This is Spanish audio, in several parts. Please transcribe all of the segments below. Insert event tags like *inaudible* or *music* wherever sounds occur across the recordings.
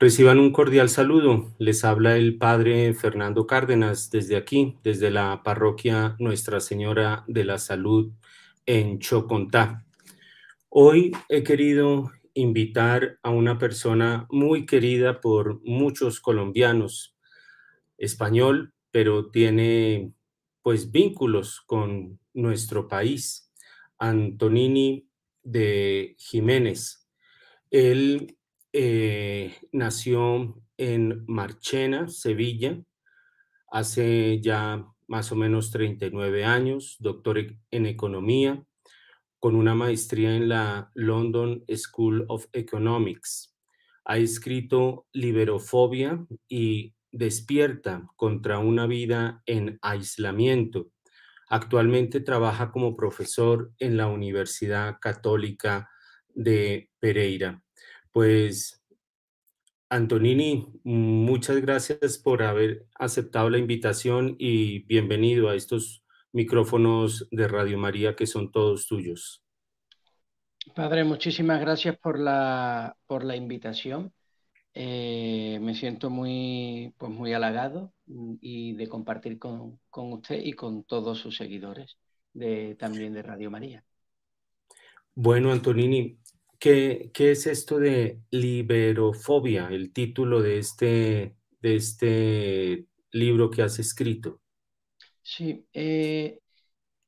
Reciban un cordial saludo. Les habla el Padre Fernando Cárdenas desde aquí, desde la parroquia Nuestra Señora de la Salud en Chocontá. Hoy he querido invitar a una persona muy querida por muchos colombianos, español, pero tiene pues vínculos con nuestro país, Antonini de Jiménez. Él eh, nació en Marchena, Sevilla, hace ya más o menos 39 años, doctor e-, en economía, con una maestría en la London School of Economics. Ha escrito Liberofobia y Despierta contra una vida en aislamiento. Actualmente trabaja como profesor en la Universidad Católica de Pereira. Pues, Antonini, muchas gracias por haber aceptado la invitación y bienvenido a estos micrófonos de Radio María que son todos tuyos. Padre, muchísimas gracias por la, por la invitación. Eh, me siento muy, pues muy halagado y de compartir con, con, usted y con todos sus seguidores de, también de Radio María. Bueno, Antonini, ¿Qué, es esto de liberofobia, el título de este, de este libro que has escrito? Sí, eh,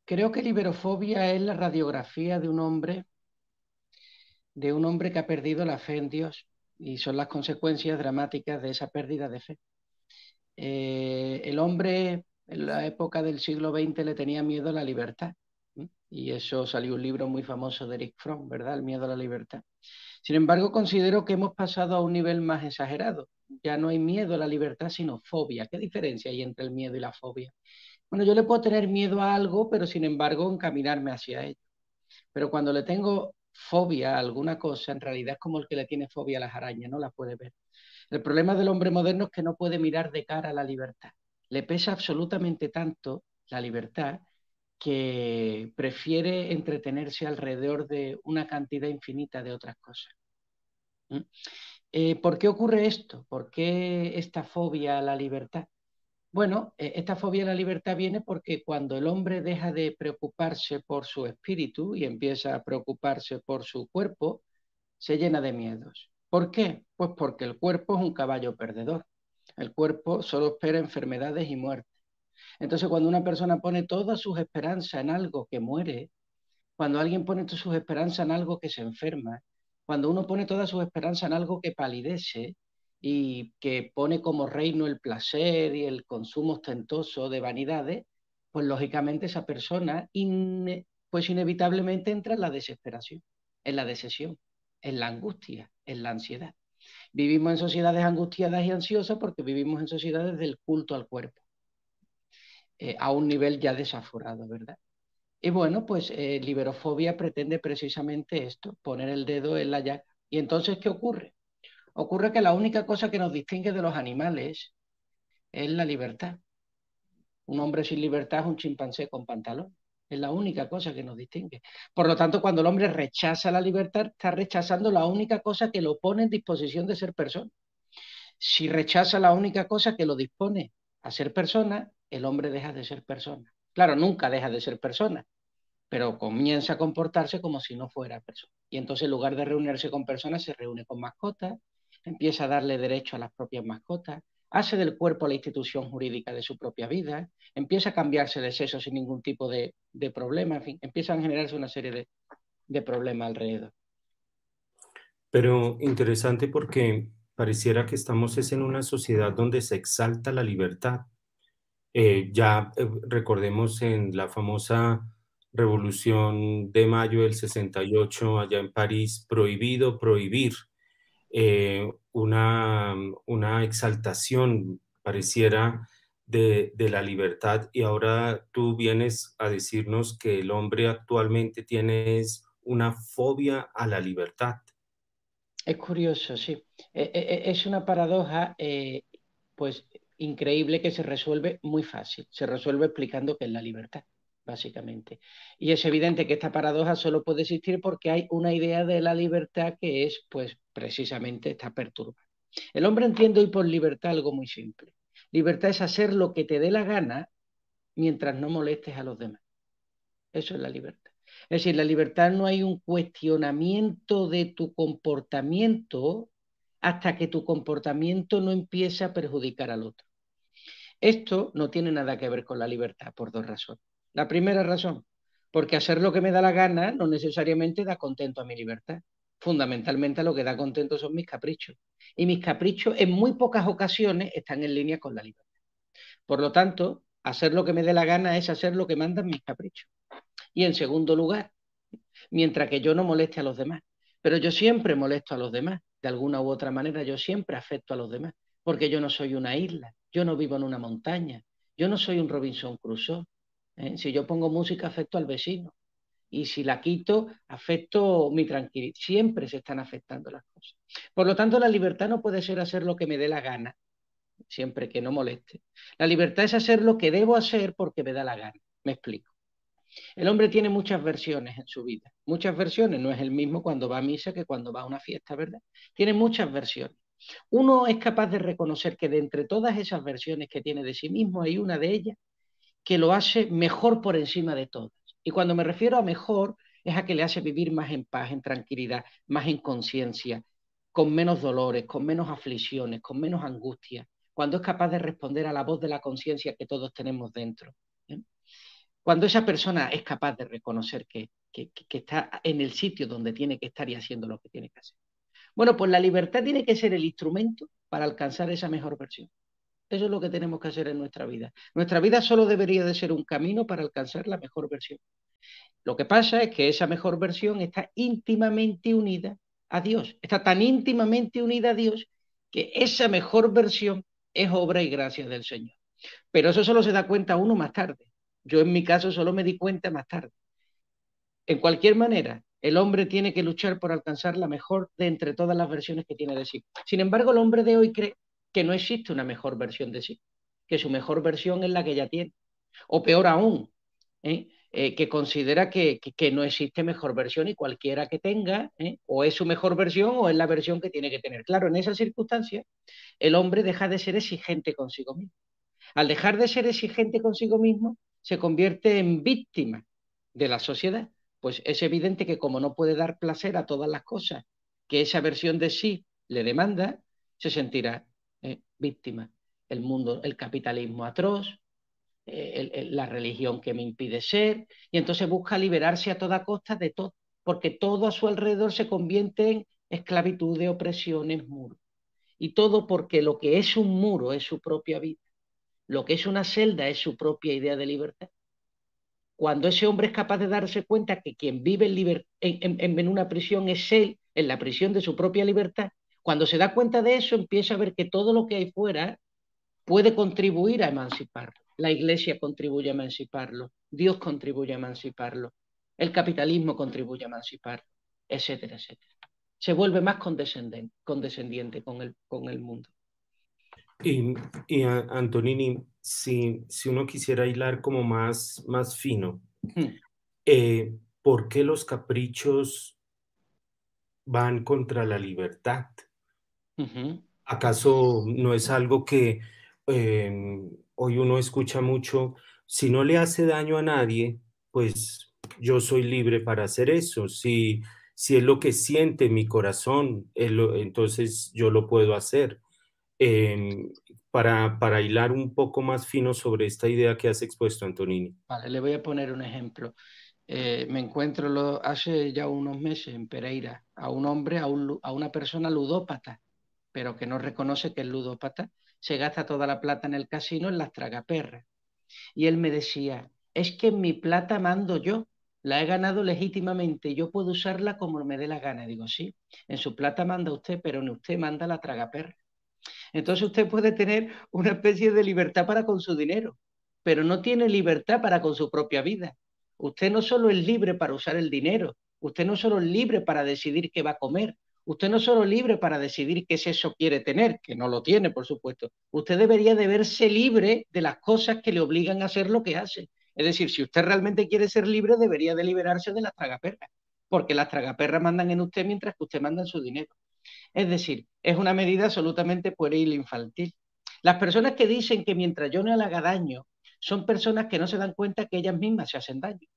creo que liberofobia es la radiografía de un hombre, de un hombre que ha perdido la fe en Dios y son las consecuencias dramáticas de esa pérdida de fe. Eh, el hombre en la época del siglo XX le tenía miedo a la libertad y eso salió un libro muy famoso de Eric Fromm, ¿verdad? El miedo a la libertad. Sin embargo, considero que hemos pasado a un nivel más exagerado. Ya no hay miedo a la libertad, sino fobia. ¿Qué diferencia hay entre el miedo y la fobia? Bueno, yo le puedo tener miedo a algo, pero sin embargo encaminarme hacia ello. Pero cuando le tengo fobia a alguna cosa, en realidad es como el que le tiene fobia a las arañas, no la puede ver. El problema del hombre moderno es que no puede mirar de cara a la libertad. Le pesa absolutamente tanto la libertad que prefiere entretenerse alrededor de una cantidad infinita de otras cosas. Eh, ¿Por qué ocurre esto? ¿Por qué esta fobia a la libertad? Bueno, eh, esta fobia a la libertad viene porque cuando el hombre deja de preocuparse por su espíritu y empieza a preocuparse por su cuerpo, se llena de miedos. ¿Por qué? Pues porque el cuerpo es un caballo perdedor. El cuerpo solo espera enfermedades y muerte. Entonces, cuando una persona pone todas sus esperanzas en algo que muere, cuando alguien pone todas sus esperanzas en algo que se enferma, cuando uno pone todas sus esperanzas en algo que palidece y que pone como reino el placer y el consumo ostentoso de vanidades, pues lógicamente esa persona pues inevitablemente entra en la desesperación, en la decesión, en la angustia, en la ansiedad. Vivimos en sociedades angustiadas y ansiosas porque vivimos en sociedades del culto al cuerpo. Eh, a un nivel ya desaforado, ¿verdad? Y bueno, pues eh, liberofobia pretende precisamente esto, poner el dedo en la llaga. ¿Y entonces qué ocurre? Ocurre que la única cosa que nos distingue de los animales es la libertad. Un hombre sin libertad es un chimpancé con pantalón. Es la única cosa que nos distingue. Por lo tanto, cuando el hombre rechaza la libertad, está rechazando la única cosa que lo pone en disposición de ser persona. Si rechaza la única cosa que lo dispone a ser persona, el hombre deja de ser persona. Claro, nunca deja de ser persona, pero comienza a comportarse como si no fuera persona. Y entonces en lugar de reunirse con personas, se reúne con mascotas, empieza a darle derecho a las propias mascotas, hace del cuerpo la institución jurídica de su propia vida, empieza a cambiarse de sexo sin ningún tipo de, problema, en fin, empiezan a generarse una serie de, de problemas alrededor. Pero interesante porque pareciera que estamos en una sociedad donde se exalta la libertad eh, ya eh, recordemos en la famosa revolución de mayo del 68 allá en París, prohibido prohibir, eh, una, una, exaltación pareciera de, de, la libertad y ahora tú vienes a decirnos que el hombre actualmente tiene una fobia a la libertad. Es curioso, sí. Es una paradoja, pues increíble que se resuelve muy fácil. Se resuelve explicando qué es la libertad, básicamente. Y es evidente que esta paradoja solo puede existir porque hay una idea de la libertad que es, pues, precisamente está perturbada. El hombre entiende hoy por libertad algo muy simple. Libertad es hacer lo que te dé la gana mientras no molestes a los demás. Eso es la libertad. Es decir, la libertad no hay un cuestionamiento de tu comportamiento hasta que tu comportamiento no empiece a perjudicar al otro. Esto no tiene nada que ver con la libertad por dos razones. La primera razón, porque hacer lo que me da la gana no necesariamente da contento a mi libertad. Fundamentalmente lo que da contento son mis caprichos. Y mis caprichos en muy pocas ocasiones están en línea con la libertad. Por lo tanto, hacer lo que me dé la gana es hacer lo que mandan mis caprichos. Y en segundo lugar, mientras que yo no moleste a los demás. Pero yo siempre molesto a los demás. De alguna u otra manera, yo siempre afecto a los demás. Porque yo no soy una isla, yo no vivo en una montaña, yo no soy un Robinson Crusoe. ¿eh? Si yo pongo música, afecto al vecino. Y si la quito, afecto mi tranquilidad. Siempre se están afectando las cosas. Por lo tanto, la libertad no puede ser hacer lo que me dé la gana, siempre que no moleste. La libertad es hacer lo que debo hacer porque me da la gana. Me explico. El hombre tiene muchas versiones en su vida. Muchas versiones. No es el mismo cuando va a misa que cuando va a una fiesta, ¿verdad? Tiene muchas versiones. Uno es capaz de reconocer que de entre todas esas versiones que tiene de sí mismo hay una de ellas que lo hace mejor por encima de todas. Y cuando me refiero a mejor, es a que le hace vivir más en paz, en tranquilidad, más en conciencia, con menos dolores, con menos aflicciones, con menos angustia, cuando es capaz de responder a la voz de la conciencia que todos tenemos dentro. Cuando esa persona es capaz de reconocer que, que, está en el sitio donde tiene que estar y haciendo lo que tiene que hacer. Bueno, pues la libertad tiene que ser el instrumento para alcanzar esa mejor versión. Eso es lo que tenemos que hacer en nuestra vida. Nuestra vida solo debería de ser un camino para alcanzar la mejor versión. Lo que pasa es que esa mejor versión está íntimamente unida a Dios. Está tan íntimamente unida a Dios que esa mejor versión es obra y gracia del Señor. Pero eso solo se da cuenta uno más tarde. Yo en mi caso solo me di cuenta más tarde. En cualquier manera, el hombre tiene que luchar por alcanzar la mejor de entre todas las versiones que tiene de sí. Sin embargo, el hombre de hoy cree que no existe una mejor versión de sí, que su mejor versión es la que ya tiene. O peor aún, ¿eh? Eh, que considera que, no existe mejor versión y cualquiera que tenga, ¿eh? o es su mejor versión o es la versión que tiene que tener. Claro, en esa circunstancia, el hombre deja de ser exigente consigo mismo. Al dejar de ser exigente consigo mismo, se convierte en víctima de la sociedad pues es evidente que como no puede dar placer a todas las cosas que esa versión de sí le demanda, se sentirá eh, víctima. El mundo, el capitalismo atroz, eh, la religión que me impide ser, y entonces busca liberarse a toda costa de todo, porque todo a su alrededor se convierte en esclavitud, de opresiones, muros. Y todo porque lo que es un muro es su propia vida, lo que es una celda es su propia idea de libertad cuando ese hombre es capaz de darse cuenta que quien vive en, una prisión es él, en la prisión de su propia libertad, cuando se da cuenta de eso empieza a ver que todo lo que hay fuera puede contribuir a emanciparlo. La iglesia contribuye a emanciparlo, Dios contribuye a emanciparlo, el capitalismo contribuye a emanciparlo, etcétera, etcétera. Se vuelve más condescendiente, con el mundo. Y, y Antonini, si, si uno quisiera hilar como más, más fino, hmm. eh, ¿por qué los caprichos van contra la libertad? ¿Acaso no es algo que em, hoy uno escucha mucho? Si no le hace daño a nadie, pues yo soy libre para hacer eso. Si, si es lo que siente mi corazón, entonces yo lo puedo hacer. Para, hilar un poco más fino sobre esta idea que has expuesto, Antonini. Vale, le voy a poner un ejemplo. Eh, me encuentro hace ya unos meses en Pereira a un hombre, a, a una persona ludópata, pero que no reconoce que es ludópata, se gasta toda la plata en el casino en las tragaperras. Y él me decía, es que mi plata mando yo, la he ganado legítimamente, yo puedo usarla como me dé la gana. Digo, sí, en su plata manda usted, pero en usted manda la tragaperra. Entonces usted puede tener una especie de libertad para con su dinero, pero no tiene libertad para con su propia vida. Usted no solo es libre para usar el dinero, usted no solo es libre para decidir qué va a comer, usted no solo es libre para decidir qué sexo quiere tener, que no lo tiene, por supuesto. Usted debería de verse libre de las cosas que le obligan a hacer lo que hace. Es decir, si usted realmente quiere ser libre, debería de liberarse de las tragaperras, porque las tragaperras mandan en usted mientras que usted manda en su dinero. Es decir, es una medida absolutamente pueril e infantil. Las personas que dicen que mientras yo no le haga daño, son personas que no se dan cuenta que ellas mismas se hacen daño.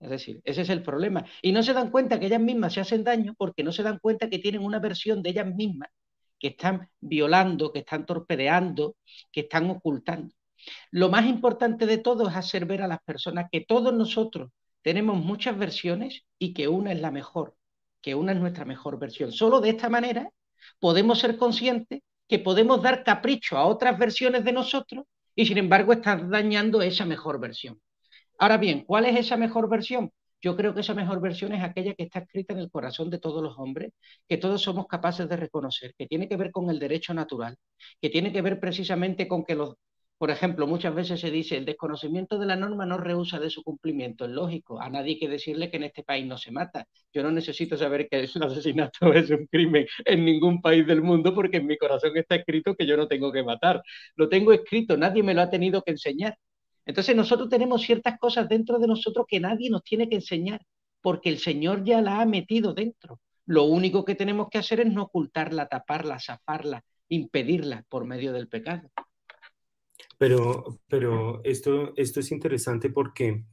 Es decir, ese es el problema. Y no se dan cuenta que ellas mismas se hacen daño porque no se dan cuenta que tienen una versión de ellas mismas que están violando, que están torpedeando, que están ocultando. Lo más importante de todo es hacer ver a las personas que todos nosotros tenemos muchas versiones y que una es la mejor, que una es nuestra mejor versión. Solo de esta manera podemos ser conscientes que podemos dar capricho a otras versiones de nosotros y sin embargo estar dañando esa mejor versión. Ahora bien, ¿cuál es esa mejor versión? Yo creo que esa mejor versión es aquella que está escrita en el corazón de todos los hombres, que todos somos capaces de reconocer, que tiene que ver con el derecho natural, que tiene que ver precisamente con que los por ejemplo, muchas veces se dice, el desconocimiento de la norma no rehúsa de su cumplimiento. Es lógico, a nadie hay que decirle que en este país no se mata. Yo no necesito saber que es un asesinato es un crimen en ningún país del mundo porque en mi corazón está escrito que yo no tengo que matar. Lo tengo escrito, nadie me lo ha tenido que enseñar. Entonces nosotros tenemos ciertas cosas dentro de nosotros que nadie nos tiene que enseñar porque el Señor ya la ha metido dentro. Lo único que tenemos que hacer es no ocultarla, taparla, zafarla, impedirla por medio del pecado. Pero, pero esto, esto es interesante porque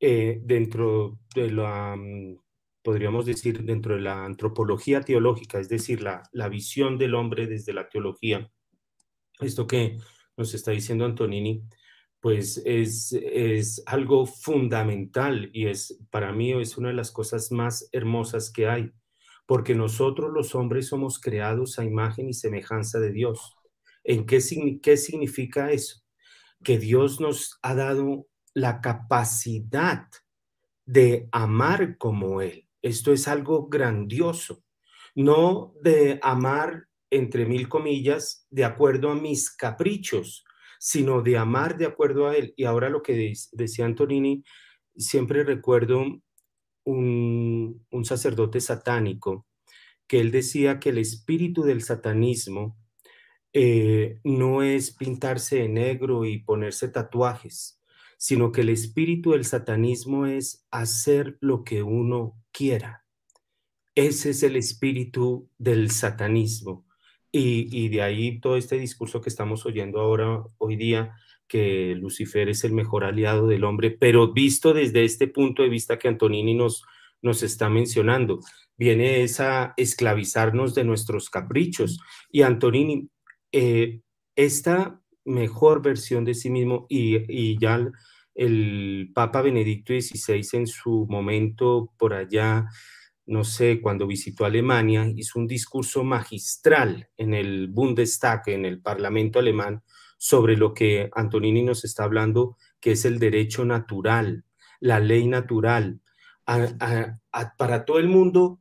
eh, dentro de la, mm, podríamos decir, dentro de la antropología teológica, es decir, la, la visión del hombre desde la teología, esto que nos está diciendo Antonini, pues es, es algo fundamental y es, para mí, es una de las cosas más hermosas que hay, porque nosotros los hombres somos creados a imagen y semejanza de Dios. ¿En qué, qué significa eso? Que Dios nos ha dado la capacidad de amar como Él. Esto es algo grandioso, no de amar, entre mil comillas, de acuerdo a mis caprichos, sino de amar de acuerdo a Él. Y ahora lo que decía Antonini, siempre recuerdo un, un sacerdote satánico, que él decía que el espíritu del satanismo eh, no es pintarse de negro y ponerse tatuajes, sino que el espíritu del satanismo es hacer lo que uno quiera. Ese es el espíritu del satanismo. Y, y, de ahí todo este discurso que estamos oyendo ahora, hoy día, que Lucifer es el mejor aliado del hombre, pero visto desde este punto de vista que Antonini nos, nos está mencionando, viene esa esclavizarnos de nuestros caprichos. Y Antonini, eh, esta mejor versión de sí mismo y, ya el, Papa Benedicto XVI en su momento por allá, no sé, cuando visitó Alemania, hizo un discurso magistral en el Bundestag, en el Parlamento alemán, sobre lo que Antonini nos está hablando, que es el derecho natural, la ley natural. para todo el mundo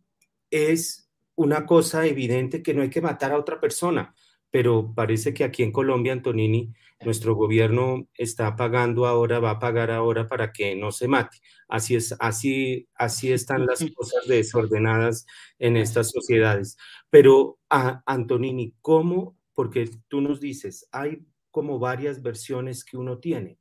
es una cosa evidente que no hay que matar a otra persona, pero parece que aquí en Colombia, Antonini, nuestro gobierno está pagando ahora, va a pagar ahora para que no se mate. Así es, así, así están las *laughs* cosas desordenadas en estas sociedades. Pero, a Antonini, ¿cómo? Porque tú nos dices, hay como varias versiones que uno tiene.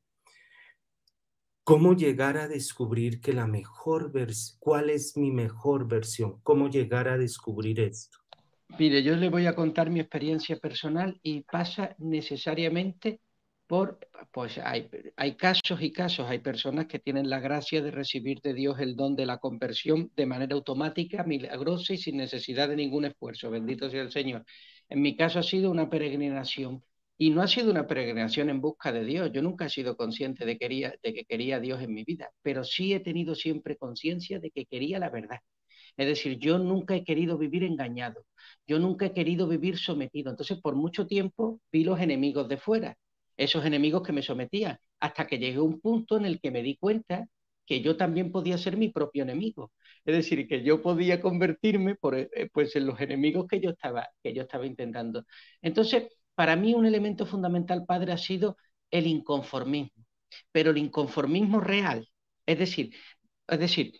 ¿Cómo llegar a descubrir que la mejor versión, cuál es mi mejor versión? ¿Cómo llegar a descubrir esto? Mire, yo le voy a contar mi experiencia personal y pasa necesariamente por, pues hay, hay, casos y casos, hay personas que tienen la gracia de recibir de Dios el don de la conversión de manera automática, milagrosa y sin necesidad de ningún esfuerzo. Bendito sea el Señor. En mi caso ha sido una peregrinación y no ha sido una peregrinación en busca de Dios. Yo nunca he sido consciente de, quería, de que quería a Dios en mi vida, pero sí he tenido siempre conciencia de que quería la verdad. Es decir, yo nunca he querido vivir engañado, yo nunca he querido vivir sometido. Entonces, por mucho tiempo vi los enemigos de fuera, esos enemigos que me sometían, hasta que llegué a un punto en el que me di cuenta que yo también podía ser mi propio enemigo. Es decir, que yo podía convertirme por, eh, pues, en los enemigos que yo, estaba, que yo estaba intentando. Entonces, para mí un elemento fundamental, padre, ha sido el inconformismo, pero el inconformismo real. Es decir, es decir,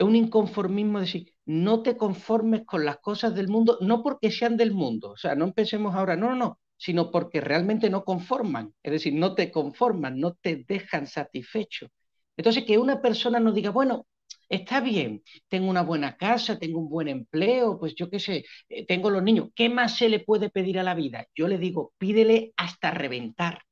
un inconformismo, es decir, no te conformes con las cosas del mundo, no porque sean del mundo, o sea, no empecemos ahora, no, no, no, sino porque realmente no conforman, es decir, no te conforman, no te dejan satisfecho. Entonces, que una persona nos diga, bueno, está bien, tengo una buena casa, tengo un buen empleo, pues yo qué sé, eh, tengo los niños, ¿qué más se le puede pedir a la vida? Yo le digo, pídele hasta reventar.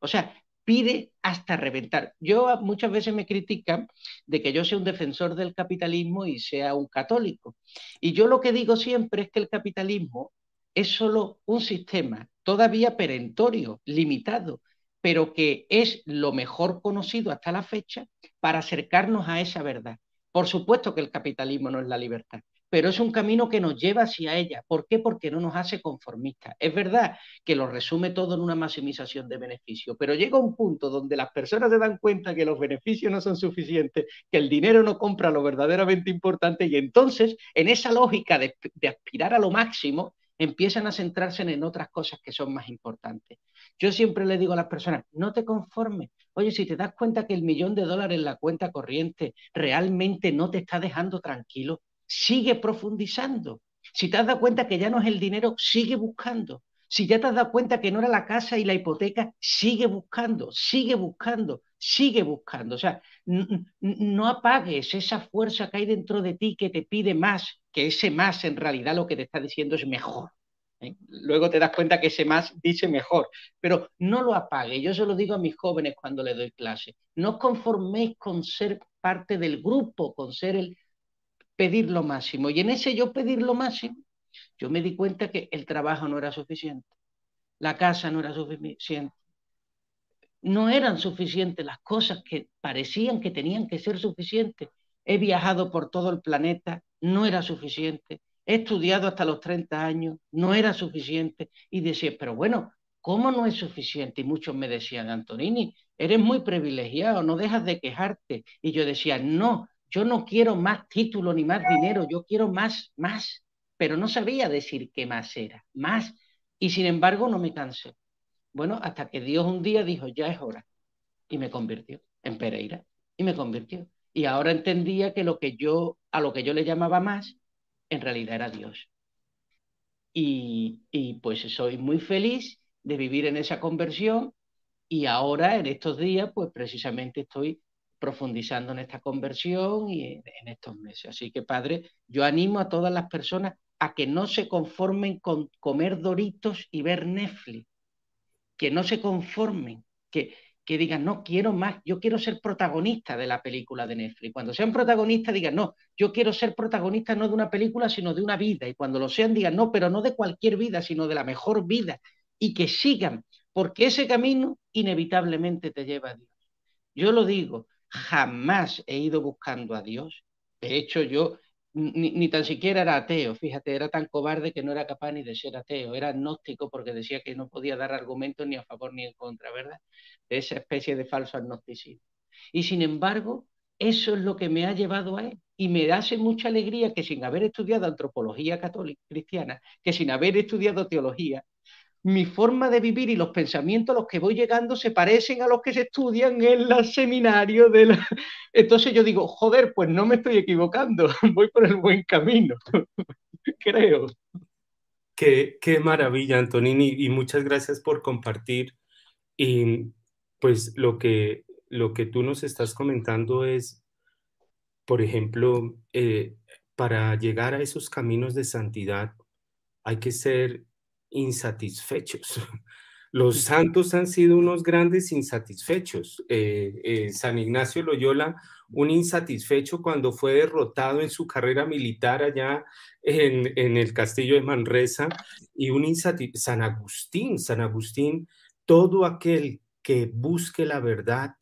O sea, pide hasta reventar. Yo muchas veces me critican de que yo sea un defensor del capitalismo y sea un católico. Y yo lo que digo siempre es que el capitalismo es solo un sistema todavía perentorio, limitado, pero que es lo mejor conocido hasta la fecha para acercarnos a esa verdad. Por supuesto que el capitalismo no es la libertad, pero es un camino que nos lleva hacia ella. ¿Por qué? Porque no nos hace conformistas. Es verdad que lo resume todo en una maximización de beneficios, pero llega un punto donde las personas se dan cuenta que los beneficios no son suficientes, que el dinero no compra lo verdaderamente importante y entonces en esa lógica de, de aspirar a lo máximo, empiezan a centrarse en otras cosas que son más importantes. Yo siempre le digo a las personas, no te conformes. Oye, si te das cuenta que el millón de dólares en la cuenta corriente realmente no te está dejando tranquilo, sigue profundizando. Si te has dado cuenta que ya no es el dinero, sigue buscando. Si ya te has dado cuenta que no era la casa y la hipoteca, sigue buscando, sigue buscando, sigue buscando. O sea, no apagues esa fuerza que hay dentro de ti que te pide más, que ese más en realidad lo que te está diciendo es mejor. ¿eh? Luego te das cuenta que ese más dice mejor, pero no lo apague. Yo se lo digo a mis jóvenes cuando les doy clase. No os conforméis con ser parte del grupo, con ser el pedir lo máximo. Y en ese yo pedir lo máximo, yo me di cuenta que el trabajo no era suficiente, la casa no era suficiente, no eran suficientes las cosas que parecían que tenían que ser suficientes. He viajado por todo el planeta, no era suficiente. He estudiado hasta los 30 años, no era suficiente. Y decía, pero bueno, ¿cómo no es suficiente? Y muchos me decían, Antonini, eres muy privilegiado, no dejas de quejarte. Y yo decía, no, yo no quiero más título ni más dinero, yo quiero más, más pero no sabía decir qué más era, más. Y sin embargo no me cansé. Bueno, hasta que Dios un día dijo, ya es hora. Y me convirtió en Pereira. Y me convirtió. Y ahora entendía que lo que yo, a lo que yo le llamaba más, en realidad era Dios. Y, y pues soy muy feliz de vivir en esa conversión. Y ahora, en estos días, pues precisamente estoy profundizando en esta conversión y en, estos meses. Así que, Padre, yo animo a todas las personas a que no se conformen con comer doritos y ver Netflix, que no se conformen, que, que digan, no, quiero más, yo quiero ser protagonista de la película de Netflix. Cuando sean protagonistas, digan, no, yo quiero ser protagonista no de una película, sino de una vida. Y cuando lo sean, digan, no, pero no de cualquier vida, sino de la mejor vida. Y que sigan, porque ese camino inevitablemente te lleva a Dios. Yo lo digo, jamás he ido buscando a Dios. De hecho, yo ni, tan siquiera era ateo, fíjate, era tan cobarde que no era capaz ni de ser ateo, era agnóstico porque decía que no podía dar argumentos ni a favor ni en contra, ¿verdad? De esa especie de falso agnosticismo. Y sin embargo, eso es lo que me ha llevado a él. Y me hace mucha alegría que sin haber estudiado antropología católica cristiana, que sin haber estudiado teología, mi forma de vivir y los pensamientos a los que voy llegando se parecen a los que se estudian en el seminario de la... *laughs* Entonces yo digo, joder, pues no me estoy equivocando, *laughs* voy por el buen camino, *laughs* creo. Qué, qué maravilla, Antonini, y muchas gracias por compartir. Y pues lo que, lo que tú nos estás comentando es, por ejemplo, eh, para llegar a esos caminos de santidad hay que ser insatisfechos. *laughs* Los santos han sido unos grandes insatisfechos. Eh, eh, San Ignacio Loyola, un insatisfecho cuando fue derrotado en su carrera militar allá en, el castillo de Manresa, y un San Agustín, San Agustín, todo aquel que busque la verdad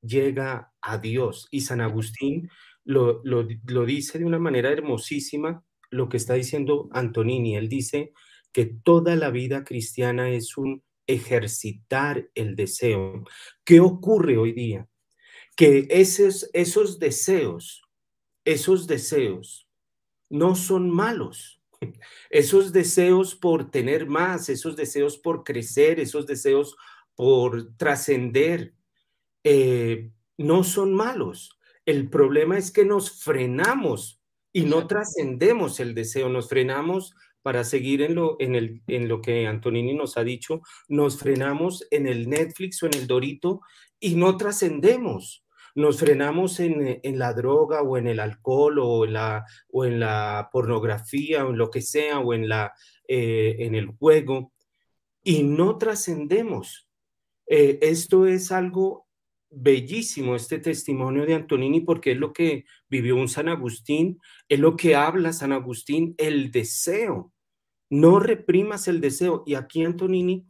llega a Dios. Y San Agustín lo, lo, lo dice de una manera hermosísima, lo que está diciendo Antonini. Él dice, que toda la vida cristiana es un ejercitar el deseo. ¿Qué ocurre hoy día? Que esos, esos deseos, esos deseos no son malos. Esos deseos por tener más, esos deseos por crecer, esos deseos por trascender, eh, no son malos. El problema es que nos frenamos y no trascendemos el deseo, nos frenamos para seguir en lo, en, el, en lo que Antonini nos ha dicho, nos frenamos en el Netflix o en el Dorito y no trascendemos, nos frenamos en, en, la droga o en el alcohol o en la, o en la pornografía o en lo que sea o en, la, eh, en el juego y no trascendemos. Eh, esto es algo bellísimo, este testimonio de Antonini, porque es lo que vivió un San Agustín, es lo que habla San Agustín, el deseo. No reprimas el deseo. Y aquí Antonini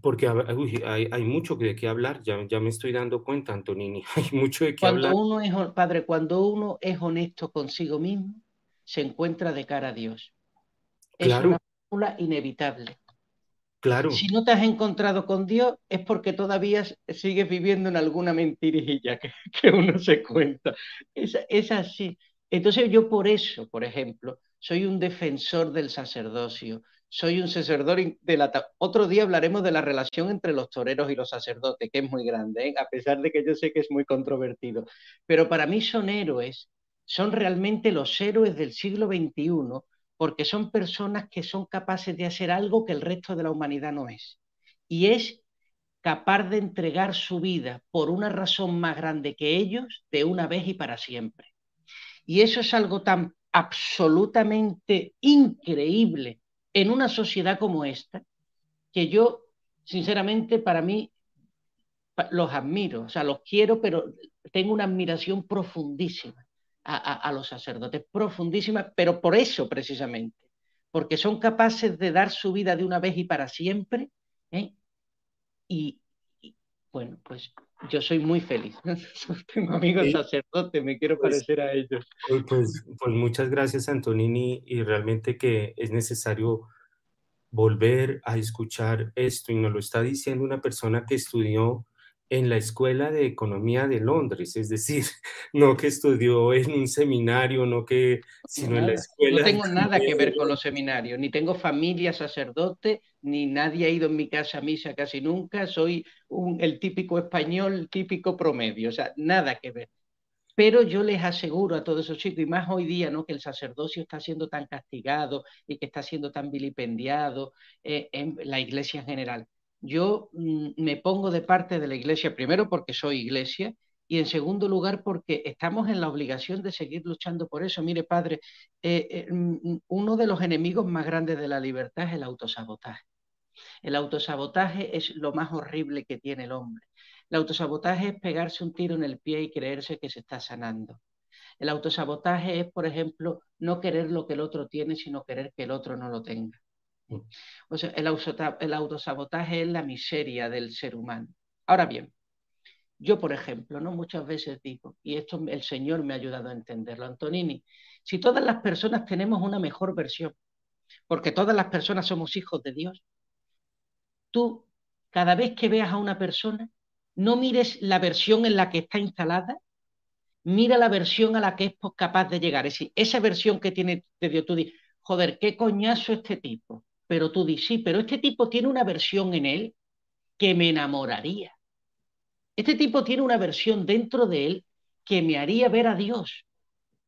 porque hay, mucho de qué hablar, ya, ya me estoy dando cuenta, Antonini, *laughs* hay mucho de qué cuando hablar. Uno es, padre, cuando uno es honesto consigo mismo, se encuentra de cara a Dios. Es una fórmula inevitable. Claro. Si no te has encontrado con Dios es porque todavía sigues viviendo en alguna mentirilla que, *laughs* que uno se cuenta. Es, es así. Entonces yo por eso, por ejemplo, soy un defensor del sacerdocio, soy un sacerdote de la... Otro día hablaremos de la relación entre los toreros y los sacerdotes, que es muy grande, ¿eh? a pesar de que yo sé que es muy controvertido. Pero para mí son héroes, son realmente los héroes del siglo XXI, porque son personas que son capaces de hacer algo que el resto de la humanidad no es. Y es capaz de entregar su vida por una razón más grande que ellos de una vez y para siempre. Y eso es algo tan absolutamente increíble en una sociedad como esta, que yo, sinceramente, para mí, los admiro, o sea, los quiero, pero tengo una admiración profundísima a, los sacerdotes, profundísima, pero por eso precisamente, porque son capaces de dar su vida de una vez y para siempre, ¿eh? y, bueno, pues yo soy muy feliz. *laughs* Tengo amigos sacerdotes, me quiero pues, parecer a ellos. Pues, pues, pues, muchas gracias, Antonini, y realmente que es necesario volver a escuchar esto, y nos lo está diciendo una persona que estudió en la Escuela de Economía de Londres, es decir, *laughs* no que estudió en un seminario, no que, sino en la escuela. No tengo nada que ver con los seminarios, ni tengo familia sacerdote, ni nadie ha ido en mi casa a misa casi nunca, soy un, el típico español, típico promedio, o sea, nada que ver. Pero yo les aseguro a todos esos chicos, y más hoy día, ¿no? que el sacerdocio está siendo tan castigado y que está siendo tan vilipendiado eh, en la iglesia en general yo mm, me pongo de parte de la iglesia, primero porque soy iglesia y en segundo lugar porque estamos en la obligación de seguir luchando por eso. Mire, padre, eh, eh, mm, uno de los enemigos más grandes de la libertad es el autosabotaje. El autosabotaje es lo más horrible que tiene el hombre. El autosabotaje es pegarse un tiro en el pie y creerse que se está sanando. El autosabotaje es, por ejemplo, no querer lo que el otro tiene, sino querer que el otro no lo tenga. O sea, el, el autosabotaje es la miseria del ser humano. Ahora bien, yo, por ejemplo, ¿no? muchas veces digo, y esto el Señor me ha ayudado a entenderlo, Antonini, si todas las personas tenemos una mejor versión, porque todas las personas somos hijos de Dios, tú, cada vez que veas a una persona, no mires la versión en la que está instalada, mira la versión a la que es capaz de llegar. Es decir, esa versión que tiene de Dios, tú dices, joder, qué coñazo este tipo pero tú dices, sí, pero este tipo tiene una versión en él que me enamoraría. Este tipo tiene una versión dentro de él que me haría ver a Dios.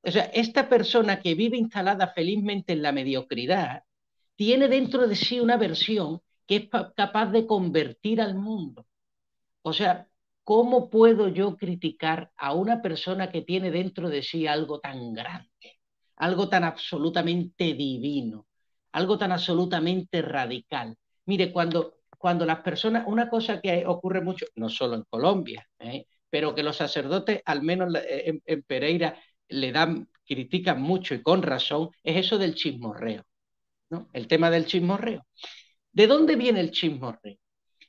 O sea, esta persona que vive instalada felizmente en la mediocridad, tiene dentro de sí una versión que es capaz de convertir al mundo. O sea, ¿cómo puedo yo criticar a una persona que tiene dentro de sí algo tan grande, algo tan absolutamente divino? algo tan absolutamente radical. Mire, cuando, cuando las personas, una cosa que ocurre mucho, no solo en Colombia, ¿eh? pero que los sacerdotes, al menos eh, en, Pereira, le dan, critican mucho y con razón, es eso del chismorreo, ¿no? El tema del chismorreo. ¿De dónde viene el chismorreo?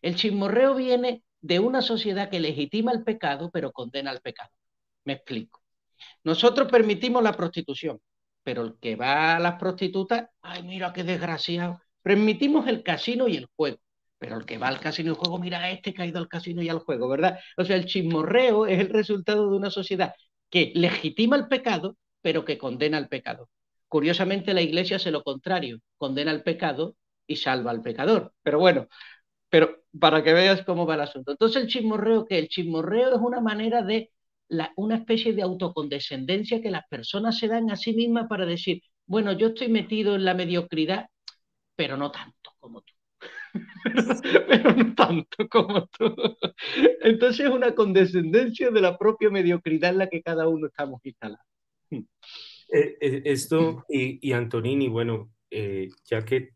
El chismorreo viene de una sociedad que legitima el pecado, pero condena al pecado. Me explico. Nosotros permitimos la prostitución, pero el que va a las prostitutas, ay, mira qué desgraciado. Permitimos el casino y el juego, pero el que va al casino y el juego, mira, este que ha ido al casino y al juego, ¿verdad? O sea, el chismorreo es el resultado de una sociedad que legitima el pecado, pero que condena el pecado. Curiosamente, la iglesia hace lo contrario, condena el pecado y salva al pecador. Pero bueno, pero para que veas cómo va el asunto. Entonces, el chismorreo, que el chismorreo es una manera de una especie de autocondescendencia que las personas se dan a sí mismas para decir, bueno, yo estoy metido en la mediocridad, pero no tanto como tú. *laughs* pero, no tanto como tú. Entonces es una condescendencia de la propia mediocridad en la que cada uno estamos instalados. Eh, eh, esto y, y, Antonini, bueno, eh, ya que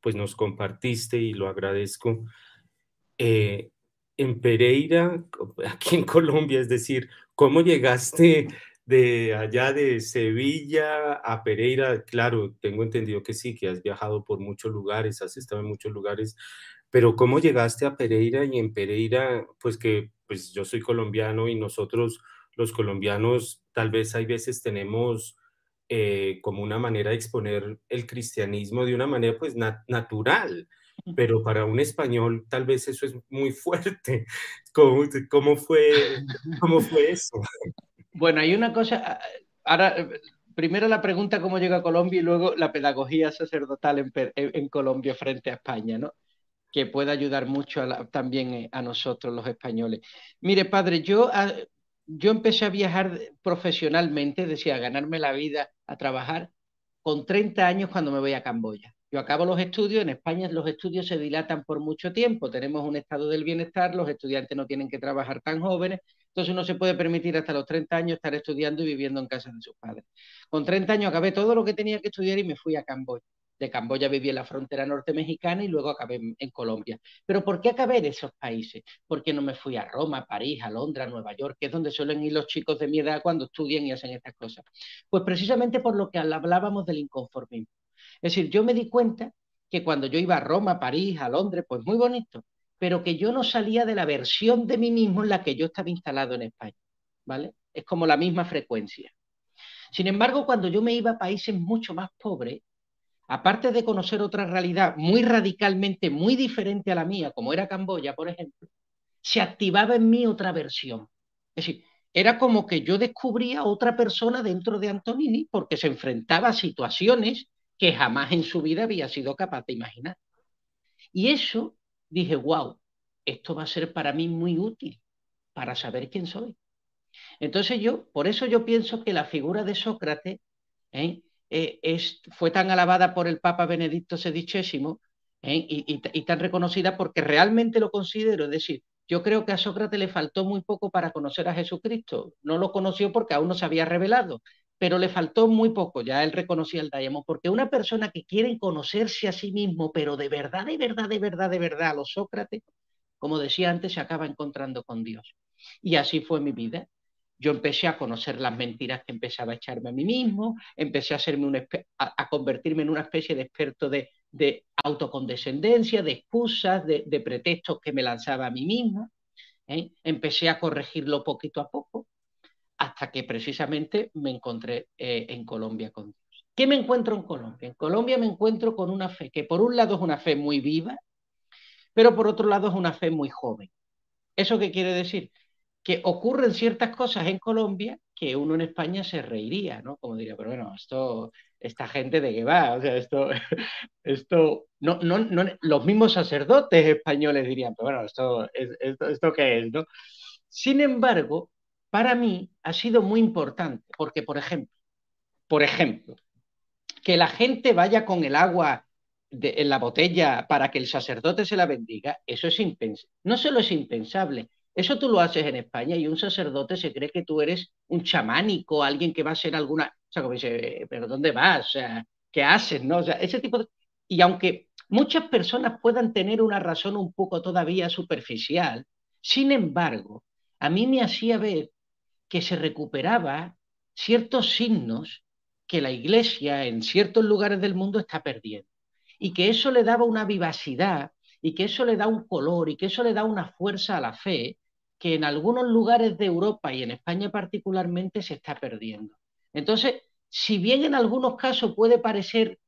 pues nos compartiste y lo agradezco, en Pereira, *laughs* aquí en Colombia, es decir, ¿cómo llegaste de allá de Sevilla a Pereira? Claro, tengo entendido que sí, que has viajado por muchos lugares, has estado en muchos lugares, pero ¿cómo llegaste a Pereira y en Pereira, pues que pues yo soy colombiano y nosotros los colombianos tal vez hay veces tenemos eh, como una manera de exponer el cristianismo de una manera pues natural, pero para un español tal vez eso es muy fuerte. *laughs* ¿Cómo, cómo, fue, cómo fue eso? Bueno, hay una cosa, ahora, primero la pregunta cómo llega a Colombia y luego la pedagogía sacerdotal en, en Colombia frente a España, ¿no? que puede ayudar mucho también eh, a nosotros los españoles. Mire, padre, yo, ah, yo empecé a viajar profesionalmente, decía, a ganarme la vida, a trabajar, con 30 años cuando me voy a Camboya. Yo acabo los estudios, en España los estudios se dilatan por mucho tiempo, tenemos un estado del bienestar, los estudiantes no tienen que trabajar tan jóvenes, entonces uno se puede permitir hasta los 30 años estar estudiando y viviendo en casa de sus padres. Con 30 años acabé todo lo que tenía que estudiar y me fui a Camboya. De Camboya viví en la frontera norte mexicana y luego acabé en, Colombia. ¿Pero por qué acabé en esos países? ¿Por qué no me fui a Roma, París, a Londres, a Nueva York, que es donde suelen ir los chicos de mi edad cuando estudian y hacen estas cosas? Pues precisamente por lo que hablábamos del inconformismo. Es decir, yo me di cuenta que cuando yo iba a Roma, París, a Londres, pues muy bonito, pero que yo no salía de la versión de mí mismo en la que yo estaba instalado en España, ¿vale? Es como la misma frecuencia. Sin embargo, cuando yo me iba a países mucho más pobres, aparte de conocer otra realidad muy radicalmente, muy diferente a la mía, como era Camboya, por ejemplo, se activaba en mí otra versión. Es decir, era como que yo descubría otra persona dentro de Antonini porque se enfrentaba a situaciones que jamás en su vida había sido capaz de imaginar. Y eso dije, wow, esto va a ser para mí muy útil para saber quién soy. Entonces yo, por eso yo pienso que la figura de Sócrates ¿eh? Eh, es, fue tan alabada por el Papa Benedicto XVI ¿eh? y, tan reconocida porque realmente lo considero, es decir, yo creo que a Sócrates le faltó muy poco para conocer a Jesucristo. No lo conoció porque aún no se había revelado, pero le faltó muy poco, ya él reconocía el Diamond, porque una persona que quiere conocerse a sí mismo, pero de verdad, de verdad, de verdad, de verdad, a los Sócrates, como decía antes, se acaba encontrando con Dios. Y así fue mi vida. Yo empecé a conocer las mentiras que empezaba a echarme a mí mismo, empecé a, convertirme en una especie de experto de, autocondescendencia, de excusas, de, pretextos que me lanzaba a mí mismo. ¿eh? Empecé a corregirlo poquito a poco hasta que precisamente me encontré eh, en Colombia con Dios. ¿Qué me encuentro en Colombia? En Colombia me encuentro con una fe que por un lado es una fe muy viva, pero por otro lado es una fe muy joven. ¿Eso qué quiere decir? Ocurren ciertas cosas en Colombia que uno en España se reiría, ¿no? Como diría, pero bueno, esto, esta gente de qué va, o sea, esto, *laughs* esto, no, no, no, los mismos sacerdotes españoles dirían, pero bueno, esto, esto, esto qué es, ¿no? Sin embargo, para mí ha sido muy importante, porque, por ejemplo, por ejemplo, que la gente vaya con el agua en la botella para que el sacerdote se la bendiga, eso es impensable. No solo es impensable, eso tú lo haces en España y un sacerdote se cree que tú eres un chamánico, alguien que va a ser alguna, o sea, como dice, pero ¿dónde vas? O ¿qué haces? ¿No? O sea, ese tipo de... Y aunque muchas personas puedan tener una razón un poco todavía superficial, sin embargo, a mí me hacía ver que se recuperaba ciertos signos que la Iglesia en ciertos lugares del mundo está perdiendo. Y que eso le daba una vivacidad y que eso le da un color y que eso le da una fuerza a la fe que en algunos lugares de Europa y en España particularmente se está perdiendo. Entonces, si bien en algunos casos puede parecer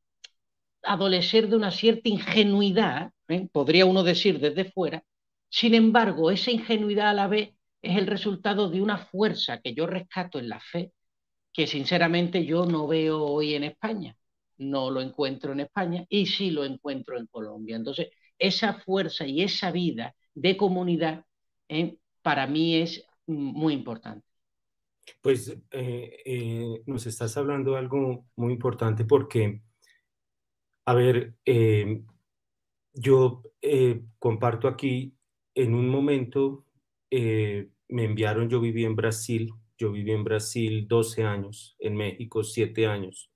adolecer de una cierta ingenuidad, ¿eh? podría uno decir desde fuera, sin embargo, esa ingenuidad a la vez es el resultado de una fuerza que yo rescato en la fe, que sinceramente yo no veo hoy en España. No lo encuentro en España y sí lo encuentro en Colombia. Entonces, esa fuerza y esa vida de comunidad eh, para mí es muy importante. Pues eh, eh, nos estás hablando de algo muy importante porque, a ver, yo comparto aquí, en un momento me enviaron, yo viví en Brasil, yo viví en Brasil 12 años, en México 7 años.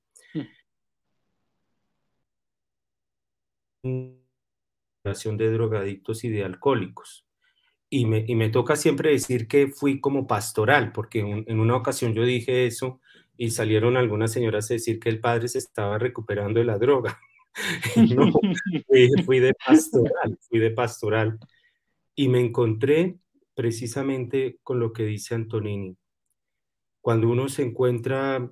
Mm. De drogadictos y de alcohólicos. Y me, y me, toca siempre decir que fui como pastoral, porque en una ocasión yo dije eso y salieron algunas señoras a decir que el padre se estaba recuperando de la droga. *laughs* fui, de pastoral, fui de pastoral. Y me encontré precisamente con lo que dice Antonini. Cuando uno se encuentra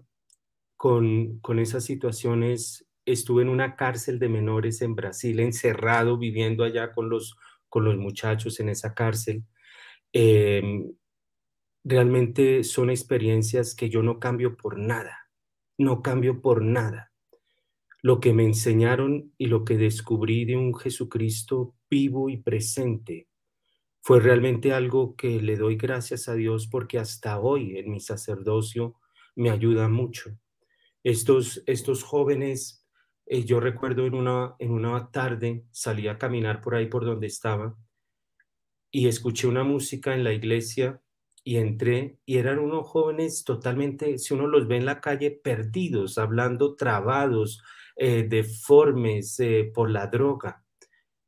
con, con esas situaciones, estuve en una cárcel de menores en Brasil, encerrado, viviendo allá con los, con los muchachos en esa cárcel. Em, realmente son experiencias que yo no cambio por nada, no cambio por nada lo que me enseñaron y lo que descubrí de un Jesucristo vivo y presente fue realmente algo que le doy gracias a Dios porque hasta hoy en mi sacerdocio me ayuda mucho. Estos, estos jóvenes, eh, yo recuerdo en una, en una tarde salí a caminar por ahí por donde estaba y escuché una música en la iglesia y entré y eran unos jóvenes totalmente, si uno los ve en la calle, perdidos, hablando trabados, eh, deformes eh, por la droga,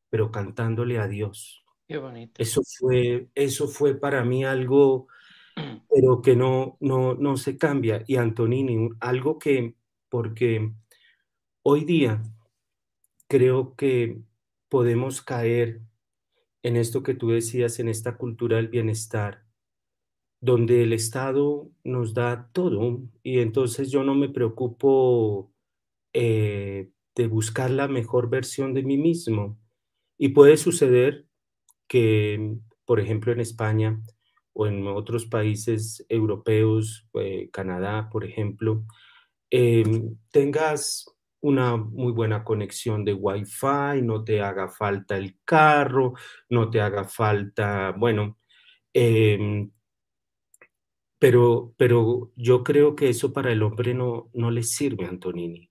pero cantándole a Dios. Qué bonito. Eso fue, eso fue para mí algo, *clears throat* pero que no, no, no se cambia. Y Antonini, algo que, porque hoy día creo que podemos caer en esto que tú decías, en esta cultura del bienestar, donde el Estado nos da todo y entonces yo no me preocupo eh, de buscar la mejor versión de mí mismo. Y puede suceder que, por ejemplo, en España o en otros países europeos, eh, Canadá, por ejemplo, em, tengas una muy buena conexión de Wi-Fi, no te haga falta el carro, no te haga falta, bueno, em, pero, pero yo creo que eso para el hombre no, no le sirve, Antonini.